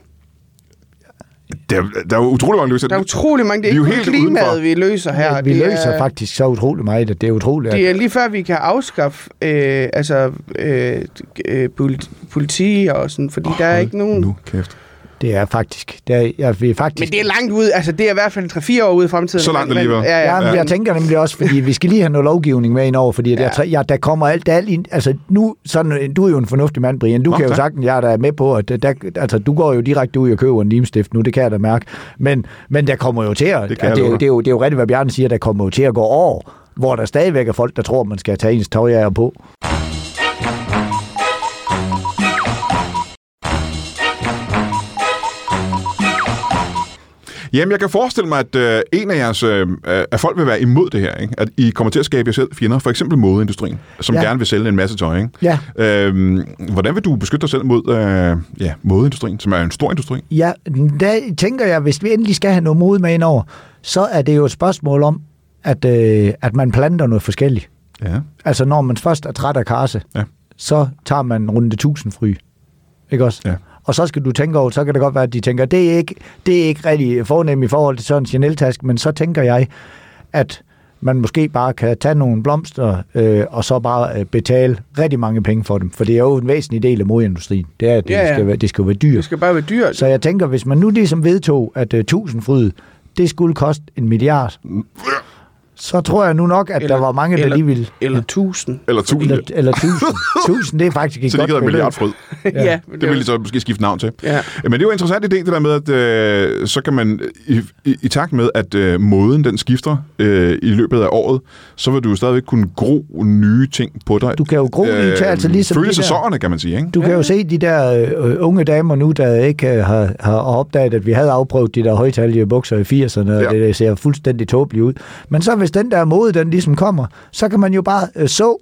Der, der er utrolig mange Der er utrolig mange. Det er Vi er jo ikke kun helt klimaet, udenfor. vi løser her. vi det løser er, faktisk så utroligt meget, at det er utroligt. Det er lige før, vi kan afskaffe øh, altså, øh, øh, politi- politi og sådan, fordi oh, der er ikke nogen... Nu, kæft. Det er faktisk... Det er, jeg vil faktisk Men det er langt ude, altså det er i hvert fald 3-4 år ude i fremtiden. Så langt alligevel. Ja, ja. Ja, jeg tænker nemlig også, fordi vi skal lige have noget lovgivning med ind over, fordi ja. Ja. der, ja, der kommer alt, alt ind, altså nu, sådan, du er jo en fornuftig mand, Brian, du Nå, kan jo tak. sagtens, jeg er da med på, at der, altså, du går jo direkte ud og køber en limstift nu, det kan jeg da mærke, men, men der kommer jo til at, Det at det, er jo- love dig. det, er jo, det er jo rigtigt, hvad Bjarne siger, der kommer jo til at gå år, hvor der stadigvæk er folk, der tror, man skal tage ens tøj af og på. Jamen, jeg kan forestille mig, at øh, en af jeres øh, at folk vil være imod det her, ikke? At I kommer til at skabe jer selv fjender, for eksempel modeindustrien, som Ja. gerne vil sælge en masse tøj, ikke? Ja. Øhm, hvordan vil du beskytte dig selv mod øh, ja, modeindustrien, som er en stor industri? Ja, der tænker jeg, hvis vi endelig skal have noget mod med ind over, så er det jo et spørgsmål om, at, øh, at man planter noget forskelligt. Ja. Altså, når man først er træt af karse, Ja. så tager man runde 1000 fry. Ikke også? Ja. Og så skal du tænke over, så kan det godt være, at de tænker, det er ikke, det er ikke rigtig fornemt i forhold til sådan en Chanel-taske, men så tænker jeg, at man måske bare kan tage nogle blomster, øh, og så bare øh, betale rigtig mange penge for dem. For det er jo en væsentlig del af modindustrien. Det er, at det, Ja, ja. Skal, være, det skal være dyrt. Det skal bare være dyrt. Så jeg tænker, hvis man nu ligesom vedtog, at uh, 1000 fryd, det skulle koste en milliard, så tror jeg nu nok, at Eller- der var mange, der eller- lige ville... Eller 1000. Eller tusind. Eller, eller 1000. 1000, det er faktisk et Så det hedder beløb. milliardfryd. ja, ja Det vil de så måske skifte navn til. Ja. Men det er jo en interessant idé, det der med, at øh, så kan man i, i, i takt med, at øh, moden den skifter øh, i løbet af året, så vil du jo stadigvæk kunne gro nye ting på dig. Du kan jo gro nye ting, altså ligesom Følge de der- sæsonerne, kan man sige, ikke? Du kan jo se de der øh, unge damer nu, der ikke øh, har, har opdaget, at vi havde afprøvet de der højtalige bukser i 80'erne, og Ja. det, det ser fuldstændig tåbeligt ud. Men så hvis den der mode, den ligesom kommer, så kan man jo bare øh, så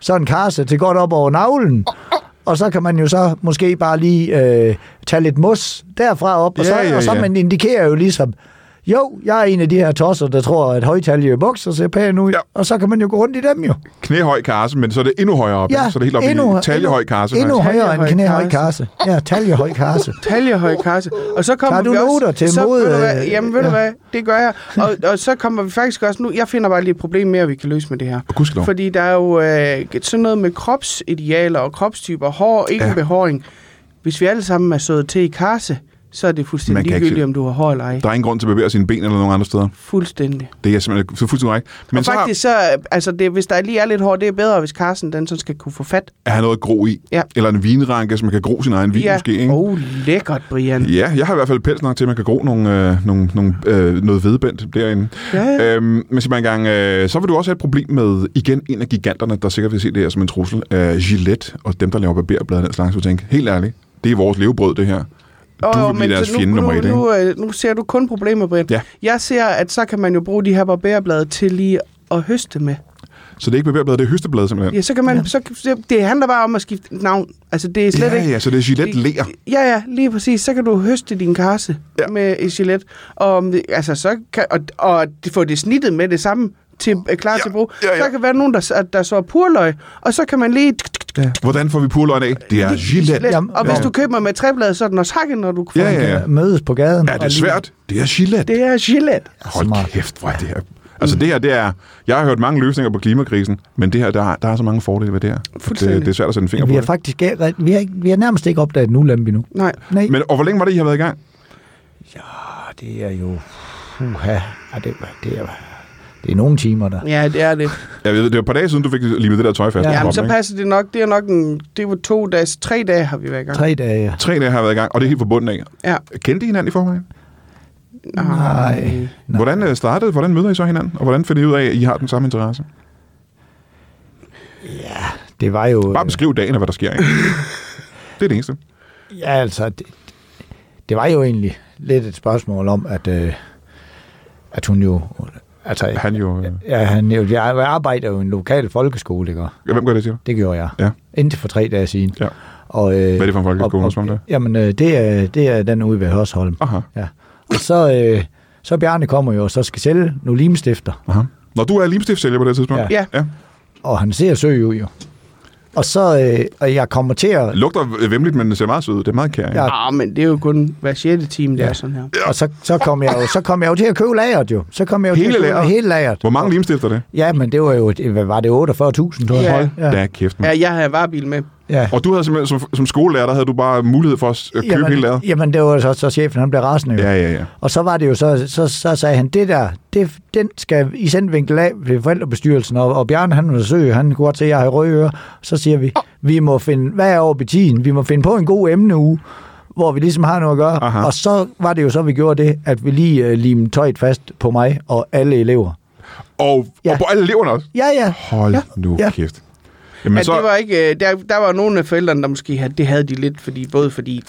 sådan en karse til godt op over navlen, og så kan man jo så måske bare lige øh, tage lidt mos derfra op, og, så, Ja, ja, og så ja. man indikerer jo ligesom, jo, jeg er en af de her tosser, der tror, at højtalige bukser ser pæne ud, Ja. og så kan man jo gå rundt i dem jo. Knæhøj karse, men så er det endnu højere op. Ja, så er det helt op endnu, i taljehøj karse. Endnu, endnu højere end knæhøj karse. karse. Ja, taljehøj karse. Taljehøj kasse. Og så kommer Tager du vi også, noter til så, mod, Ved du hvad, jamen ved ja. du hvad, det gør jeg. Og, og så kommer vi faktisk også nu, jeg finder bare lige et problem mere, vi kan løse med det her. Og. Fordi der er jo øh, sådan noget med kropsidealer og kropstyper, hår, ikke Ja. ja. behåring. Hvis vi alle sammen er sået til i karse, så er det fuldstændig ligegyldigt, om du har hår eller ej. Der er ingen grund til at bevæge sine ben eller nogen andre steder. Fuldstændig. Det er simpelthen så fuldstændig korrekt. Men Men så og faktisk så, altså det, hvis der lige er lidt hår, det er bedre, hvis Carsten den så skal kunne få fat. har han noget at gro i. Ja. Eller en vinranke, som man kan gro sin egen vin ja. måske. Ikke? Oh, lækkert, Brian. Ja, jeg har i hvert fald pels nok til, at man kan gro nogle, øh, nogle, nogle, øh, noget vedbændt derinde. Ja, ja. Øhm, men mig engang, øh, så vil du også have et problem med, igen, en af giganterne, der sikkert vil se det her som en trussel, øh, Gillette og dem, der laver barberblad og den slags. Du tænker, helt ærligt, det er vores levebrød, det her. Du vil blive deres nu, fjende nummer nu, et, ikke? nu, øh, nu ser du kun problemer, Brian. Ja. Jeg ser, at så kan man jo bruge de her barberblade til lige at høste med. Så det er ikke barberblad, det er høsteblad simpelthen. Ja, så kan man... Ja. Så, det handler bare om at skifte navn. Altså, det er slet ja, ikke... ja, så det er Gillette Ler. Ja, ja, lige præcis. Så kan du høste din karse Ja. med et Gillette. Og, det- altså, så kan, og, og får det snittet med det samme til, øh, klar Ja, til brug. ja, ja. Så kan være nogen, der, der, der så purløg, og så kan man lige... Hvordan får vi purløgn af? Det er Gillette. Jamen, Og hvis ja. du køber med træbladet, så er den også hakket, når du får Ja, ja, ja. Mødes på gaden. Er det lige- svært? Det er Gillette. Det er Gillette. Hold kæft, hvor er det her. Altså det her, det er... Jeg har hørt mange løsninger på klimakrisen, men det her, der, er- der er så mange fordele ved det her. Det, Fuldstændig. det er svært at sætte en finger Vi på har det. faktisk vi har, vi har nærmest ikke opdaget en ulempe endnu. Nej. Nej. Men, og hvor længe var det, I har været i gang? Ah, det er jo... Uha, ja, det, det, er, det er nogle timer, der. Ja, det er det. Jeg ved, det var et par dage siden, du fik limet det der tøj fast. Ja. Jamen, så passer det nok. Det er nok en... Det var to dage... Tre dage har vi været i gang. Tre dage, ja. Tre dage har jeg været i gang, og det er helt forbundet af. Ja. Kendte I hinanden i forvejen? Nej. Nej. Hvordan øh, startede, hvordan møder I så hinanden? Og hvordan finder I ud af, at I har den samme interesse? Det var jo... Bare beskriv dagen og hvad der sker, ikke? det er det eneste. Ja, altså, det, det var jo egentlig lidt et spørgsmål om, at, øh, at hun jo... Altså, Han jo... Øh, ja, han, jo, jeg arbejder jo i en lokal folkeskole, ikke? ja, hvem gør det til? Det gjorde jeg. Ja. Indtil for tre dage siden. Ja. Og, øh, Hvad er det for en folkeskole, og- som det er? Jamen, øh, det, er, det er den ude ved Hørsholm. Aha, Ja. Og så, øh, så Bjarne kommer jo og så skal sælge nogle limstifter, aha. Når du er limstiftsælger på det tidspunkt? Ja. ja. og han ser søg ud jo. Og så, øh, og jeg kommer til at, Lugter vemmeligt, men det ser meget sød ud. Det er meget kær, Ja. Ah, men det er jo kun hver sjette time, det Ja. er sådan her. og så, så kom jeg jo, så kom jeg jo til at købe lageret jo. Så kom jeg jo Hele til at købe lageret? hele lageret. Hvor mange limstifter er det? Ja, men det var jo, hvad var det 48.000, tror jeg. Ja. Ja. da kæft, man. Ja, jeg har varebil med. Ja. Og du havde simpelthen, som, som skolelærer, der havde du bare mulighed for at købe jamen, hele lageret? Jamen, det var så, så chefen, han blev rasende jo. Ja, ja, ja. Og så var det jo så, så, så sagde han, det der, det, den skal I sende vinkel af ved forældrebestyrelsen, og, og Bjarne, han vil søge, han kunne godt se, at jeg har røde ører. Så siger vi, vi må finde, hvad er over betiden? Vi må finde på en god emneuge, hvor vi ligesom har noget at gøre. Aha. Og så var det jo så, vi gjorde det, at vi lige øh, limede tøjet fast på mig og alle elever. Og, Ja. og på alle eleverne også? Ja, ja. Hold Ja. nu Ja. kæft. Jamen, Men så, det var ikke, øh, der, der var nogle af forældrene, der måske havde, det havde de lidt, fordi, både fordi,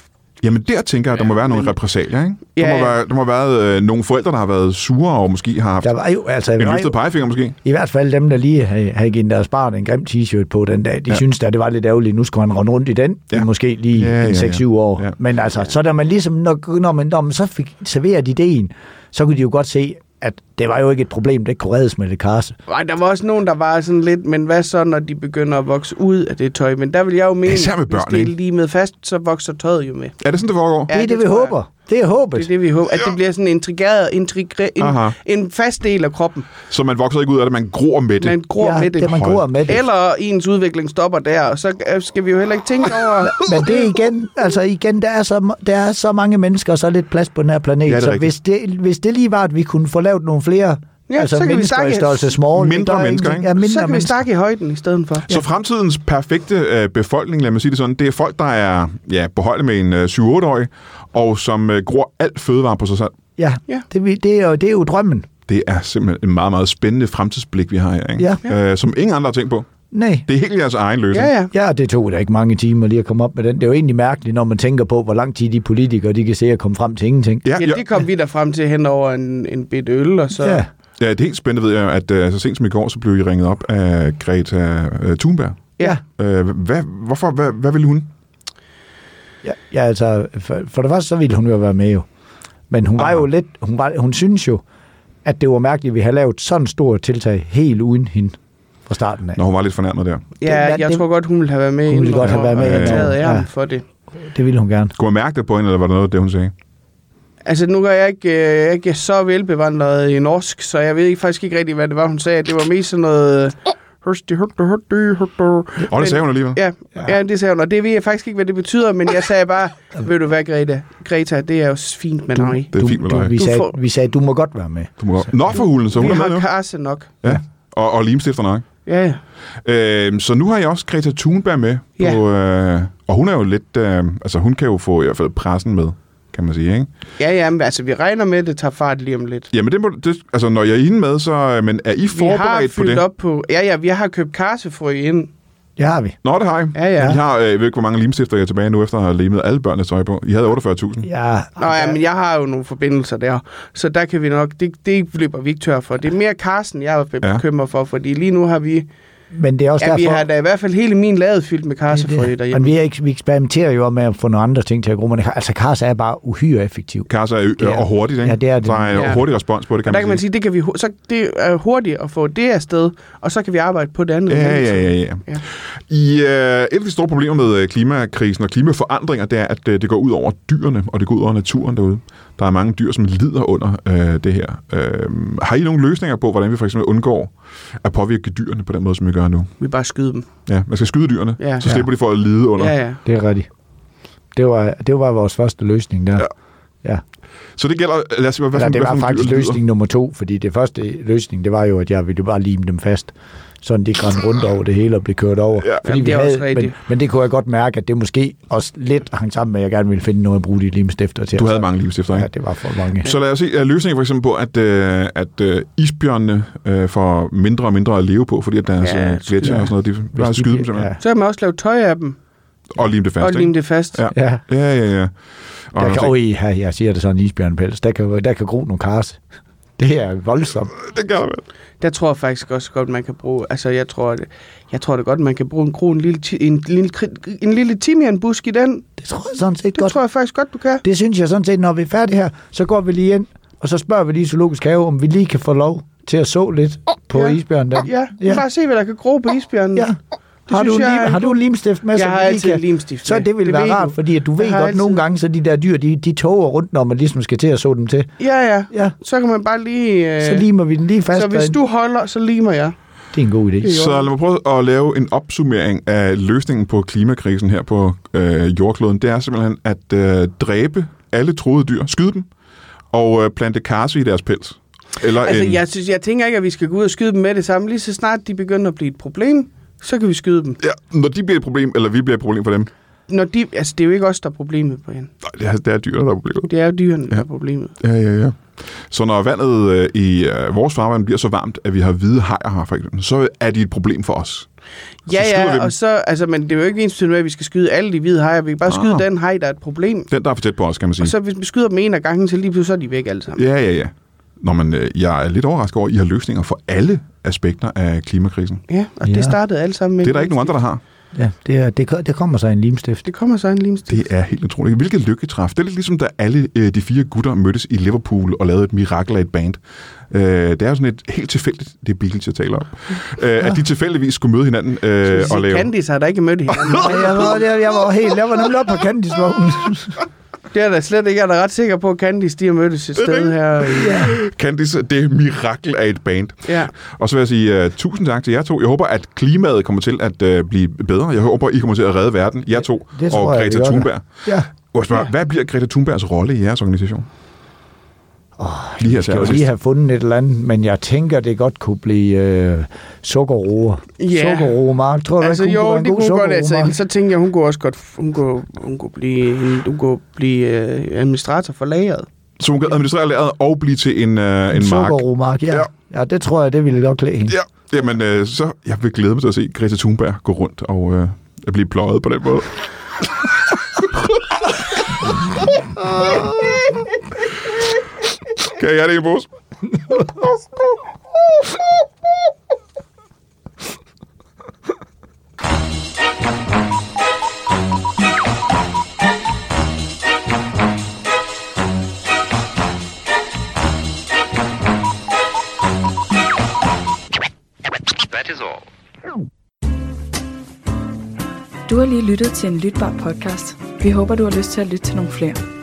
jamen der tænker jeg, at der må være nogle repressalier, ikke? Der, Ja, må ja. være, der må have været øh, nogle forældre, der har været sure, og måske har haft Der var jo, altså, en løftet pegefinger, måske. i hvert fald dem, der lige havde, havde givet deres barn en grim t-shirt på den dag, de Ja. synes at det var lidt ærgerligt. Nu skulle han runde rundt i den, Ja. ja. måske lige Ja, ja, ja, en ja. 6-7 år. Ja. Men altså, så da man ligesom, når, når, man, når man så fik serveret ideen, så kunne de jo godt se, at det var jo ikke et problem, det kunne reddes med det karse. Ej, der var også nogen, der var sådan lidt, men hvad så, når de begynder at vokse ud af det tøj? Men der vil jeg jo mene, med børn, hvis det er lige med fast, så vokser tøjet jo med. Er det sådan, det foregår? Ja, det er det, det vi håber. Det er håbet. Det er det, vi håber. At det bliver sådan en integreret, intrigre, en, Aha. en fast del af kroppen. Så man vokser ikke ud af det, man gror med det. Man gror ja, med det. det man gror med det. Eller ens udvikling stopper der, og så øh, skal vi jo heller ikke tænke over... Men det er igen, altså igen, der er, så, der er så mange mennesker og så lidt plads på den her planet. Ja, det så rigtigt. hvis det, hvis det lige var, at vi kunne få lavet nogle flere Ja, altså så kan vi mennesker snakke- i størrelse small. Mindre der er mennesker, ikke? Ja, mindre så kan vi mennesker. snakke i højden i stedet for. Så fremtidens perfekte øh, befolkning, lad mig sige det sådan, det er folk, der er ja, på højde med en øh, 7-8-årig, og som øh, gror alt fødevare på sig selv. Ja, Ja. Det, vi- det, er jo, det er jo drømmen. Det er simpelthen en meget, meget spændende fremtidsblik, vi har her. Ikke? Ja. Øh, som ingen andre har tænkt på. Nej. Det er helt jeres egen løsning. Ja, ja. Ja, det tog da ikke mange timer lige at komme op med den. Det er jo egentlig mærkeligt, når man tænker på, hvor lang tid de politikere de kan se at komme frem til ingenting. Ja, Ja, ja, det kom vi der frem til hen over en, en bit øl, og så... Ja. Ja, det er helt spændende, ved jeg, at øh, så sent som i går, så blev I ringet op af Greta øh, Thunberg. ja. Øh, hvad, hvorfor, hvad, hvad ville hun? Ja, ja altså, for, for det første, så ville hun jo være med jo. Men hun var Aha. jo lidt, hun, var, hun synes jo, at det var mærkeligt, at vi havde lavet sådan stort tiltag helt uden hende fra starten af. Når hun var lidt fornærmet der. Ja, Det- jeg det- tror godt, hun ville have været med. Hun ville godt have været med over. æren Ja. for det. Det ville hun gerne. Kunne man mærke det på hende, eller var det noget af det, hun sagde? Altså, nu er jeg ikke, øh, jeg ikke så velbevandret i norsk, så jeg ved ikke, faktisk ikke rigtig, hvad det var, hun sagde. Det var mest sådan noget... Hørsti, hørti, hørti, hørti. Og det sagde hun alligevel. Ja, ja, det sagde hun, og det ved jeg faktisk ikke, hvad det betyder, men jeg sagde bare, ved du hvad, Greta? Greta, det er jo fint med dig. Det er fint med du, dig. vi, sagde, får- vi sagde, du må godt være med. Du må godt. Nå for hulen, så hun Vi er med har nu. karse nok. Ja. Og, og limstifter nok. Ja, ja. Øh, så nu har jeg også Greta Thunberg med. Ja. På, øh, og hun er jo lidt... Øh, altså, hun kan jo få i hvert fald pressen med, kan man sige, ikke? Ja, ja, men altså, vi regner med, at det tager fart lige om lidt. Jamen, det, må, det, altså, når jeg er inde med, så... øh, Men er I Vi har forberedt på fyldt det? op på... Ja, ja, vi har købt karsefrø ind. Det har vi. Nå, det har I. Ja, ja. Vi har, øh, jeg ved ikke, hvor mange limstifter jeg er tilbage nu, efter at have limet alle børnenes tøj på. I havde 48.000. Ja, Nå ja, men jeg har jo nogle forbindelser der, så der kan vi nok, det, det løber vi ikke tør for. Det er mere Carsten, jeg er Ja. bekymret for, fordi lige nu har vi, men det er også ja, vi derfor... har da i hvert fald hele min lade fyldt med karsefrø Men derhjemme. vi, er ikke, vi eksperimenterer jo med at få nogle andre ting til at gro, men altså Kars er bare uhyre effektiv. Karse er, er- og hurtigt, ikke? Ja, det er det. Der er en Ja. hurtig respons på det, kan Og der man, kan man sige. det, kan vi, så det er hurtigt at få det afsted, og så kan vi arbejde på det andet. Ja, ja, ja, ja. Ja. I, øh, et af de store problemer med øh, klimakrisen og klimaforandringer, det er, at øh, det går ud over dyrene, og det går ud over naturen derude. Der er mange dyr, som lider under øh, det her. Øh, har I nogle løsninger på, hvordan vi for eksempel undgår at påvirke dyrene på den måde, som vi gør nu? Vi bare skyder dem. Ja, man skal skyde dyrene, Ja. så slipper de for at lide under. Ja, ja. Det er rigtigt. Det var, det var vores første løsning der. Ja. ja. Så det gælder, lad os se, hvad, hvad, Eller for- det hvad var faktisk dyr løsning nummer to, fordi det første løsning, det var jo, at jeg ville bare lime dem fast, sådan de græn rundt over det hele og blev kørt over. Ja. fordi Jamen, vi det er havde, men, rigtigt. men det kunne jeg godt mærke, at det måske også lidt hang sammen med, at jeg gerne ville finde noget at bruge de limstifter til. Du havde mange livstifter, Ja, ikke? det var for mange. Så lad os se, løsningen for eksempel på, at, øh, at øh, isbjørnene øh, får mindre og mindre at leve på, fordi at deres Ja, ja, gletsjer og sådan noget, de bare de skyde dem simpelthen. Så kan man også lave tøj af dem, Ja. Og lime det fast, og lime det fast. Ja. Ja. Ja, ja, ja. Og Der kan, øj, her, jeg siger det sådan en isbjørnpels, der kan, der kan gro nogle kars. Det er voldsomt. det der være. Der tror jeg faktisk også godt, man kan bruge... Altså, jeg tror, det, jeg tror det godt, man kan bruge en, gro, en, lille, ti- en, lille, en lille timianbusk i den. Det tror jeg sådan set Det godt. tror jeg faktisk godt, du kan. Det synes jeg sådan set, når vi er færdige her, så går vi lige ind, og så spørger vi lige Zoologisk Have, om vi lige kan få lov til at så lidt på Ja. isbjørnen der. Ja, Ja. bare se, hvad der kan gro på isbjørnen. ja. Har du, jeg lim, er har du limstift med, Jeg har altid kan... limstift Så det vil Det være rart, fordi at du ved Jeg godt, altid- nogle gange, så de der dyr, de, de toger rundt, når man ligesom skal til at så dem til. Ja, ja. Ja, Så kan man bare lige... Øh, så limer vi den lige fast. så hvis derinde. du holder, så limer jeg. Det er en god idé. Så lad mig prøve at lave en opsummering af løsningen på klimakrisen her på øh, jordkloden. Det er simpelthen at øh, dræbe alle troede dyr, skyde dem, og øh, plante karse i deres pels. Eller Altså, en, jeg, synes, jeg tænker ikke, at vi skal gå ud og skyde dem med det samme. Lige så snart de begynder at blive et problem, så kan vi skyde dem. ja, når de bliver et problem, eller vi bliver et problem for dem. Når de, altså, det er jo ikke os, der er problemet, Brian. Nej, det er, det er dyr, der er problemet. Det er jo dyrene, der Ja. er problemet. Ja, ja, ja. Så når vandet øh, i øh, vores farvand bliver så varmt, at vi har hvide hajer her, for eksempel, så er de et problem for os. Ja, vi ja, og så, altså, men det er jo ikke ens med, at vi skal skyde alle de hvide hajer. Vi kan bare skyde Ah. den haj, der er et problem. Den, der er for tæt på os, kan man sige. Og så hvis vi skyder dem en af gangen, så lige pludselig så er de væk alle sammen. Ja, ja, ja. Nå, men øh, jeg er lidt overrasket over, at I har løsninger for alle aspekter af klimakrisen. Ja, og Ja. det startede alt sammen med... Det er der ikke nogen andre, der har. Ja, det, er, det, det kommer så en limstift. Det kommer så en limstift. Det er helt utroligt. Hvilket lykketræf. Det er lidt ligesom, da alle øh, de fire gutter mødtes i Liverpool og lavede et mirakel af et band. Øh, det er jo sådan et helt tilfældigt, det er Beatles, jeg taler om. Øh, at de tilfældigvis skulle møde hinanden øh, og lave... Candice har der ikke mødt hinanden. jeg, var, jeg, jeg var helt, jeg var nemlig oppe på Candice-vognen. det er da slet ikke. Jeg er da ret sikker på, at Candice de har mødtes et sted her. I, Candice, det er mirakel af et band. ja. Og så vil jeg sige uh, tusind tak til jer to. Jeg håber, at klimaet kommer til at uh, blive bedre. Jeg håber, I kommer til at redde verden, jer to, det tror og jeg, Greta det. Thunberg. Ja. Og spørge, hvad bliver Greta Thunbergs rolle i jeres organisation? Oh, lige her Jeg skal jo lige have fundet et eller andet, men jeg tænker, det godt kunne blive øh, sukkerroer. Ja. Sukkerroer, Mark. Tror du Altså jo, kunne være det en god kunne godt. Altså, så tænkte jeg, hun kunne også godt hun kunne, hun kunne blive, hun kunne blive øh, administrator for lageret. Så hun kan administrere lageret og blive til en, uh, en En mark. sukkerroe, Mark, ja. Ja. ja. det tror jeg, det ville godt klæde hende. Ja, jamen øh, så jeg vil glæde mig til at se Greta Thunberg gå rundt og øh, blive pløjet på den måde. kan jeg have det i en pose? That is all. Du har lige lyttet til en lytbar podcast. Vi håber, du har lyst til at lytte til nogle flere.